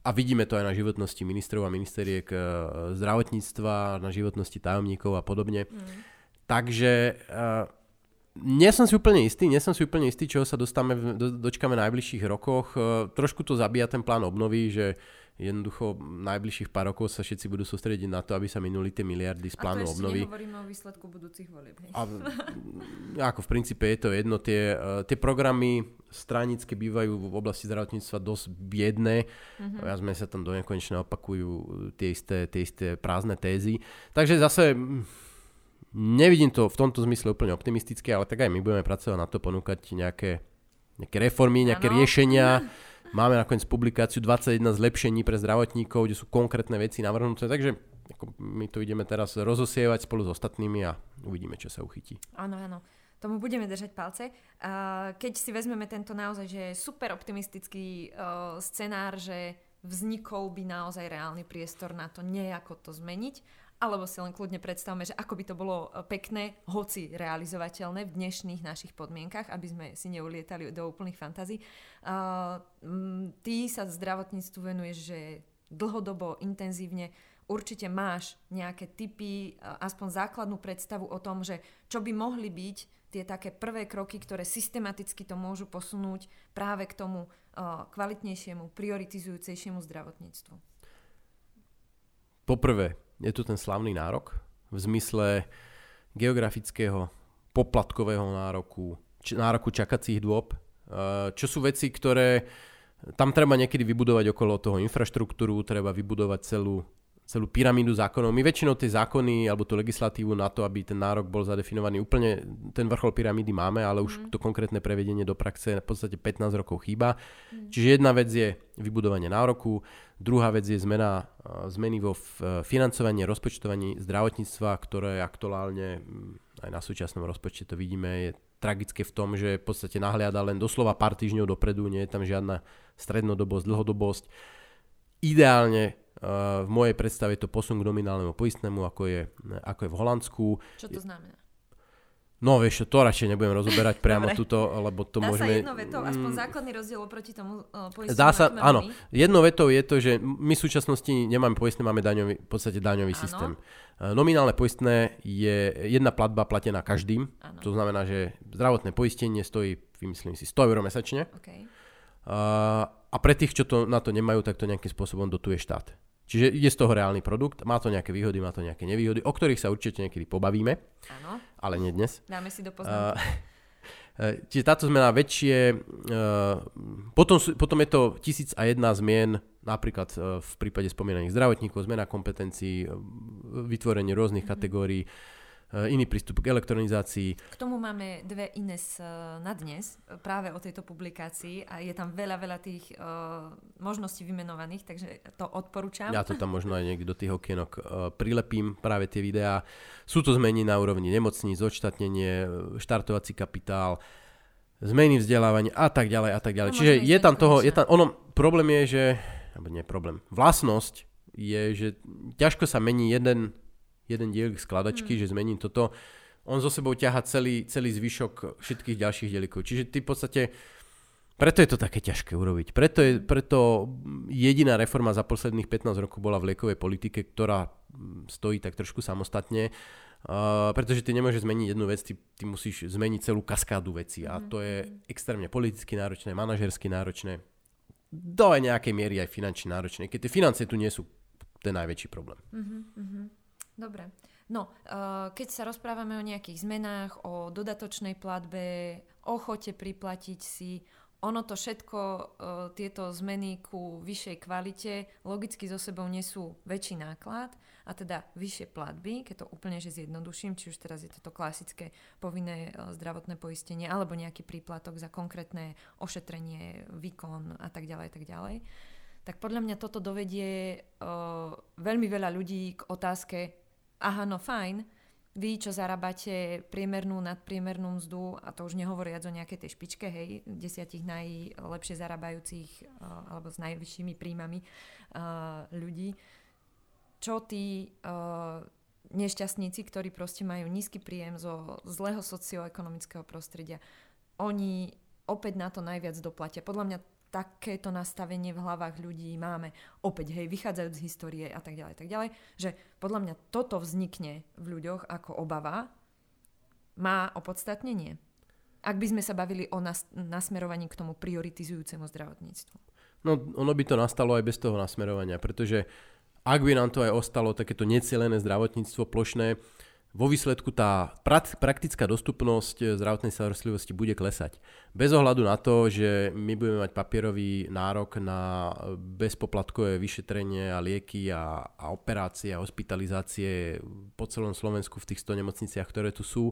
a vidíme to aj na životnosti ministrov a ministeriek e, zdravotníctva, na životnosti tajomníkov a podobne. Mm. Takže uh, nie som si úplne istý, nie som si úplne istý, čoho sa dostame, do, dočkame v najbližších rokoch. Uh, trošku to zabíja ten plán obnovy, že jednoducho najbližších pár rokov sa všetci budú sústrediť na to, aby sa minuli tie miliardy z plánu obnovy. A to ešte o výsledku budúcich volieb. A, ako v princípe je to jedno, tie, uh, tie programy stranické bývajú v oblasti zdravotníctva dosť biedné. Mm-hmm. Ja sme sa tam do nekonečna opakujú tie isté, tie isté prázdne tézy. Takže zase nevidím to v tomto zmysle úplne optimistické, ale tak aj my budeme pracovať na to, ponúkať nejaké, nejaké reformy, nejaké ano. riešenia. Máme nakoniec publikáciu 21 zlepšení pre zdravotníkov, kde sú konkrétne veci navrhnuté, takže ako my to ideme teraz rozosievať spolu s ostatnými a uvidíme, čo sa uchytí. Áno, áno. Tomu budeme držať palce. Keď si vezmeme tento naozaj že super optimistický scenár, že vznikol by naozaj reálny priestor na to nejako to zmeniť, alebo si len kľudne predstavme, že ako by to bolo e, pekné, hoci realizovateľné v dnešných našich podmienkach, aby sme si neulietali do úplných fantází. Uh, ty sa zdravotníctvu venuješ, že dlhodobo, intenzívne, určite máš nejaké typy, aspoň základnú predstavu o tom, že čo by mohli byť tie také prvé kroky, ktoré systematicky to môžu posunúť práve k tomu uh, kvalitnejšiemu, prioritizujúcejšiemu zdravotníctvu. Poprvé, je tu ten slavný nárok v zmysle geografického, poplatkového nároku, č- nároku čakacích dôb, eh, čo sú veci, ktoré tam treba niekedy vybudovať okolo toho infraštruktúru, treba vybudovať celú, celú pyramídu zákonov. My väčšinou tie zákony alebo tú legislatívu na to, aby ten nárok bol zadefinovaný úplne, ten vrchol pyramídy máme, ale už mm. to konkrétne prevedenie do praxe v podstate 15 rokov chýba. Mm. Čiže jedna vec je vybudovanie nároku, Druhá vec je zmena, zmeny vo financovaní a rozpočtovaní zdravotníctva, ktoré aktuálne, mm, aj na súčasnom rozpočte to vidíme, je tragické v tom, že v podstate nahliada len doslova pár týždňov dopredu, nie je tam žiadna strednodobosť, dlhodobosť. Ideálne v mojej predstave je to posun k nominálnemu poistnému, ako je, ako je v Holandsku. Čo to znamená? No vieš, to radšej nebudem rozoberať priamo Dobre. túto, lebo to Dá môžeme... Dá sa jedno vetou, aspoň základný rozdiel oproti tomu uh, poistnému. Dá sa, áno. Jedno vetou je to, že my v súčasnosti nemáme poistné, máme daňový, v podstate daňový áno. systém. Uh, nominálne poistné je jedna platba platená každým. Áno. To znamená, že zdravotné poistenie stojí, vymyslím si, 100 eur mesačne. Okay. Uh, a pre tých, čo to, na to nemajú, tak to nejakým spôsobom dotuje štát. Čiže je z toho reálny produkt, má to nejaké výhody, má to nejaké nevýhody, o ktorých sa určite niekedy pobavíme, Áno. ale nie dnes. Dáme si do poznámky. Uh, čiže táto zmena väčšie, uh, potom, potom je to tisíc a jedna zmien, napríklad uh, v prípade spomínaných zdravotníkov, zmena kompetencií, vytvorenie rôznych mm-hmm. kategórií, iný prístup k elektronizácii. K tomu máme dve ines eh, na dnes, eh, práve o tejto publikácii a je tam veľa, veľa tých uh, možností vymenovaných, takže to odporúčam. Ja to tam možno aj niekde do tých okienok uh, prilepím, práve tie videá. Sú to zmeny na úrovni nemocníc, odštatnenie, štartovací kapitál, zmeny vzdelávania a tak ďalej a tak ďalej. No, Čiže je tam toho, je tam, ono, problém je, že, alebo nie problém, vlastnosť je, že ťažko sa mení jeden jeden diel skladačky, mm. že zmením toto, on zo sebou ťaha celý, celý zvyšok všetkých ďalších dielikov. Čiže ty v podstate, preto je to také ťažké urobiť. Preto, je, preto jediná reforma za posledných 15 rokov bola v liekovej politike, ktorá stojí tak trošku samostatne. Uh, pretože ty nemôžeš zmeniť jednu vec, ty, ty musíš zmeniť celú kaskádu veci a to je mhm. extrémne politicky náročné, manažersky náročné, do aj nejakej miery aj finančne náročné, keď tie financie tu nie sú ten najväčší problém. Uh-huh, uh-huh. Dobre. No, uh, keď sa rozprávame o nejakých zmenách, o dodatočnej platbe, ochote priplatiť si, ono to všetko, uh, tieto zmeny ku vyššej kvalite logicky so sebou nesú väčší náklad a teda vyššie platby, keď to úplne že zjednoduším, či už teraz je toto klasické povinné uh, zdravotné poistenie alebo nejaký príplatok za konkrétne ošetrenie, výkon a tak ďalej, tak ďalej tak podľa mňa toto dovedie uh, veľmi veľa ľudí k otázke, aha, no fajn, vy, čo zarábate priemernú, nadpriemernú mzdu, a to už nehovoriac o nejakej tej špičke, hej, desiatich najlepšie zarábajúcich uh, alebo s najvyššími príjmami uh, ľudí, čo tí uh, nešťastníci, ktorí proste majú nízky príjem zo zlého socioekonomického prostredia, oni opäť na to najviac doplatia. Podľa mňa takéto nastavenie v hlavách ľudí máme opäť, hej, vychádzajúc z histórie a tak ďalej, tak ďalej, že podľa mňa toto vznikne v ľuďoch ako obava, má opodstatnenie. Ak by sme sa bavili o nas- nasmerovaní k tomu prioritizujúcemu zdravotníctvu. No, ono by to nastalo aj bez toho nasmerovania, pretože ak by nám to aj ostalo takéto necielené zdravotníctvo plošné, vo výsledku tá praktická dostupnosť zdravotnej starostlivosti bude klesať. Bez ohľadu na to, že my budeme mať papierový nárok na bezpoplatkové vyšetrenie a lieky a, a operácie a hospitalizácie po celom Slovensku v tých 100 nemocniciach, ktoré tu sú,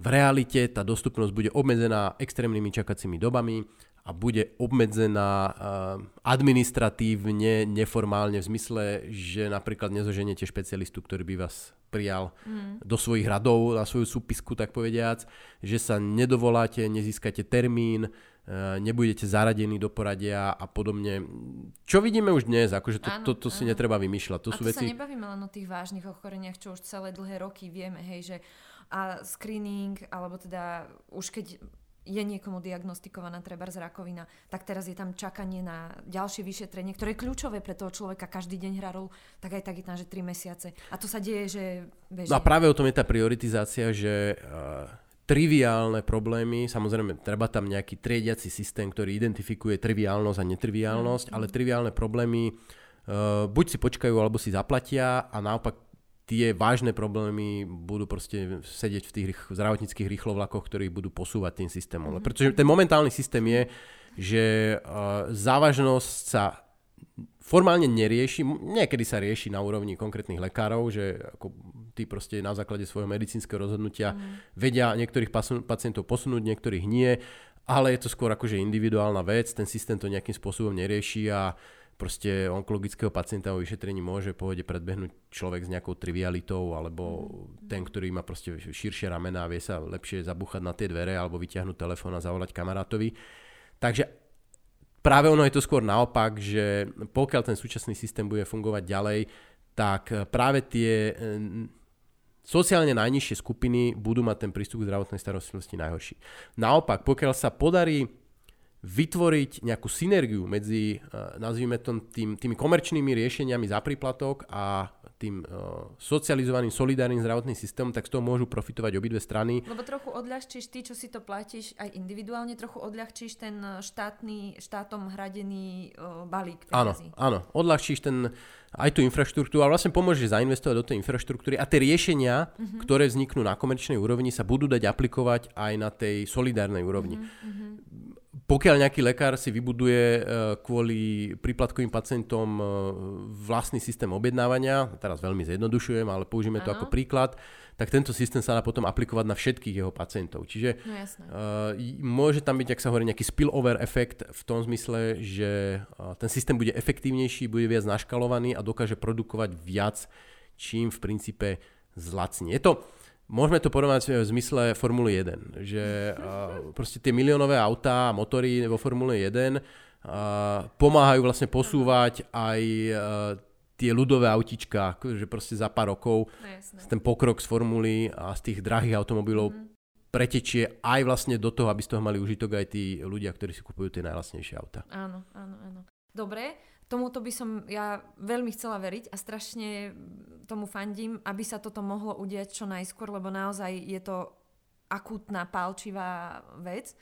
v realite tá dostupnosť bude obmedzená extrémnymi čakacími dobami, a bude obmedzená eh, administratívne, neformálne v zmysle, že napríklad nezoženiete špecialistu, ktorý by vás prijal mm. do svojich radov na svoju súpisku, tak povediac, že sa nedovoláte, nezískate termín, eh, nebudete zaradení do poradia a podobne. Čo vidíme už dnes, akože to, áno, to, to si áno. netreba vymýšľať. To a sú to veci... sa nebavíme len o tých vážnych ochoreniach, čo už celé dlhé roky vieme, hej, že a screening, alebo teda už keď je niekomu diagnostikovaná treba z rakovina, tak teraz je tam čakanie na ďalšie vyšetrenie, ktoré je kľúčové pre toho človeka, každý deň hrá rolu, tak aj tak je tam, že 3 mesiace. A to sa deje, že beží. No a práve o tom je tá prioritizácia, že uh, triviálne problémy, samozrejme treba tam nejaký triediaci systém, ktorý identifikuje triviálnosť a netriviálnosť, mm. ale triviálne problémy uh, buď si počkajú, alebo si zaplatia a naopak tie vážne problémy budú proste sedieť v tých zdravotníckých rýchlovlakoch, ktorí budú posúvať tým systémom. Mm-hmm. Pretože ten momentálny systém je, že uh, závažnosť sa formálne nerieši, niekedy sa rieši na úrovni konkrétnych lekárov, že ako tí proste na základe svojho medicínskeho rozhodnutia mm. vedia niektorých pacientov posunúť, niektorých nie, ale je to skôr akože individuálna vec, ten systém to nejakým spôsobom nerieši a uh, proste onkologického pacienta o vyšetrení môže pohode predbehnúť človek s nejakou trivialitou alebo ten, ktorý má proste širšie ramena a vie sa lepšie zabúchať na tie dvere alebo vyťahnuť telefón a zavolať kamarátovi. Takže práve ono je to skôr naopak, že pokiaľ ten súčasný systém bude fungovať ďalej, tak práve tie sociálne najnižšie skupiny budú mať ten prístup k zdravotnej starostlivosti najhorší. Naopak, pokiaľ sa podarí vytvoriť nejakú synergiu medzi, eh, nazvime to, tým, tými komerčnými riešeniami za príplatok a tým uh, socializovaným, solidárnym zdravotným systémom, tak z toho môžu profitovať obidve strany. Lebo trochu odľahčíš ty, čo si to platíš aj individuálne, trochu odľahčíš ten eh, štátny, štátom hradený balík peniazí. Áno, áno, odľahčíš ten, aj tú infraštruktúru, ale vlastne pomôžeš zainvestovať do tej infraštruktúry a tie riešenia, uh-huh. ktoré vzniknú na komerčnej úrovni, sa budú dať aplikovať aj na tej solidárnej úrovni. Uh-huh pokiaľ nejaký lekár si vybuduje e, kvôli príplatkovým pacientom e, vlastný systém objednávania, teraz veľmi zjednodušujem, ale použijeme to ako príklad, tak tento systém sa dá potom aplikovať na všetkých jeho pacientov. Čiže no, uh, môže tam byť, ak sa hovorí, nejaký spillover efekt v tom zmysle, že ten systém bude efektívnejší, bude viac naškalovaný a dokáže produkovať viac, čím v princípe zlacní. Je to, Môžeme to porovnať v zmysle Formuly 1, že uh, proste tie miliónové autá a motory vo Formule 1 uh, pomáhajú vlastne posúvať aj tie ľudové autička, že proste za pár rokov no, ten pokrok z formuly a z tých drahých automobilov mm. pretečie aj vlastne do toho, aby z toho mali užitok aj tí ľudia, ktorí si kupujú tie najlasnejšie auta. Áno, áno, áno. Dobre, tomuto by som ja veľmi chcela veriť a strašne tomu fandím, aby sa toto mohlo udiať čo najskôr, lebo naozaj je to akútna, pálčivá vec.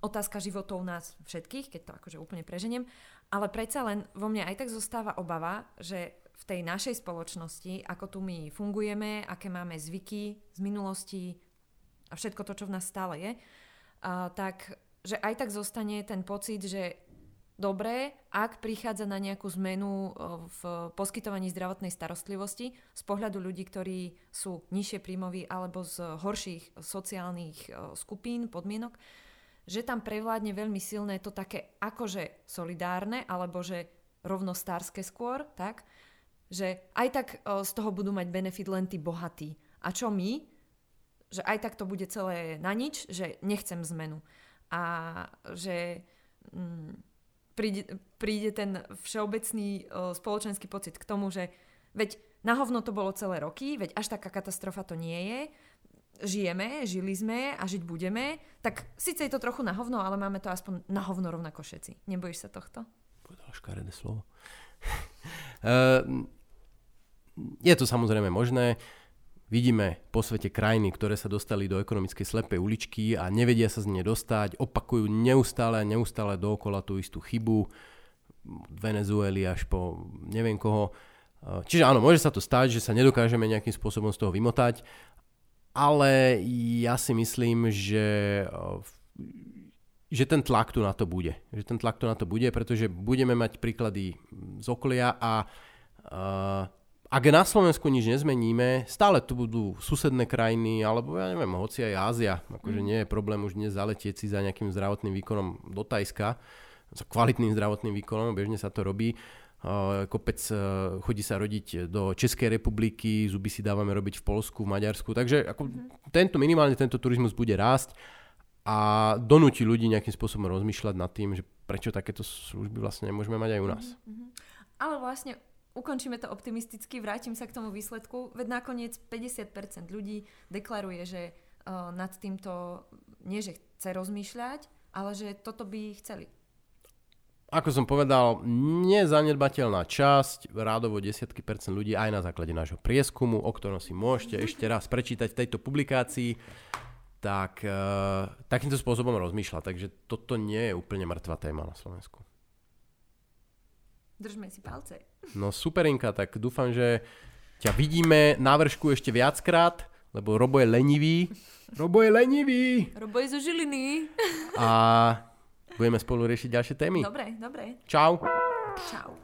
Otázka životov nás všetkých, keď to akože úplne preženiem. Ale predsa len vo mne aj tak zostáva obava, že v tej našej spoločnosti, ako tu my fungujeme, aké máme zvyky z minulosti a všetko to, čo v nás stále je, a, tak že aj tak zostane ten pocit, že dobré, ak prichádza na nejakú zmenu v poskytovaní zdravotnej starostlivosti z pohľadu ľudí, ktorí sú nižšie príjmoví alebo z horších sociálnych skupín, podmienok, že tam prevládne veľmi silné to také akože solidárne alebo že rovnostárske skôr, tak, že aj tak z toho budú mať benefit len tí bohatí. A čo my? Že aj tak to bude celé na nič, že nechcem zmenu. A že... Mm, príde, príde ten všeobecný uh, spoločenský pocit k tomu, že veď na hovno to bolo celé roky, veď až taká katastrofa to nie je. žijeme, žili sme a žiť budeme, tak síce je to trochu na hovno, ale máme to aspoň na hovno rovnako všetci. Nebojíš sa tohto? Povedal škaredé slovo. uh, je to samozrejme možné. Vidíme po svete krajiny, ktoré sa dostali do ekonomickej slepej uličky a nevedia sa z nej dostať, opakujú neustále a neustále dookola tú istú chybu. Venezueli až po neviem koho. Čiže áno, môže sa to stať, že sa nedokážeme nejakým spôsobom z toho vymotať, ale ja si myslím, že, že ten tlak tu na to bude. Že ten tlak tu na to bude, pretože budeme mať príklady z okolia a ak na Slovensku nič nezmeníme, stále tu budú susedné krajiny, alebo ja neviem, hoci aj Ázia. Akože mm. nie je problém už dnes zaletieť si za nejakým zdravotným výkonom do Tajska, za kvalitným zdravotným výkonom, bežne sa to robí. Kopec e, chodí sa rodiť do Českej republiky, zuby si dávame robiť v Polsku, v Maďarsku. Takže ako mm. tento, minimálne tento turizmus bude rásť a donúti ľudí nejakým spôsobom rozmýšľať nad tým, že prečo takéto služby vlastne nemôžeme mať aj u nás. Mm-hmm. Ale vlastne ukončíme to optimisticky, vrátim sa k tomu výsledku, veď nakoniec 50% ľudí deklaruje, že uh, nad týmto nie, že chce rozmýšľať, ale že toto by chceli. Ako som povedal, nezanedbateľná časť, rádovo desiatky percent ľudí aj na základe nášho prieskumu, o ktorom si môžete ešte raz prečítať v tejto publikácii, tak uh, takýmto spôsobom rozmýšľa. Takže toto nie je úplne mŕtva téma na Slovensku. Držme si palce. No superinka, tak dúfam, že ťa vidíme na vršku ešte viackrát, lebo Robo je lenivý. Robo je lenivý! Robo je zo Žiliny. A budeme spolu riešiť ďalšie témy. Dobre, dobre. Čau. Čau.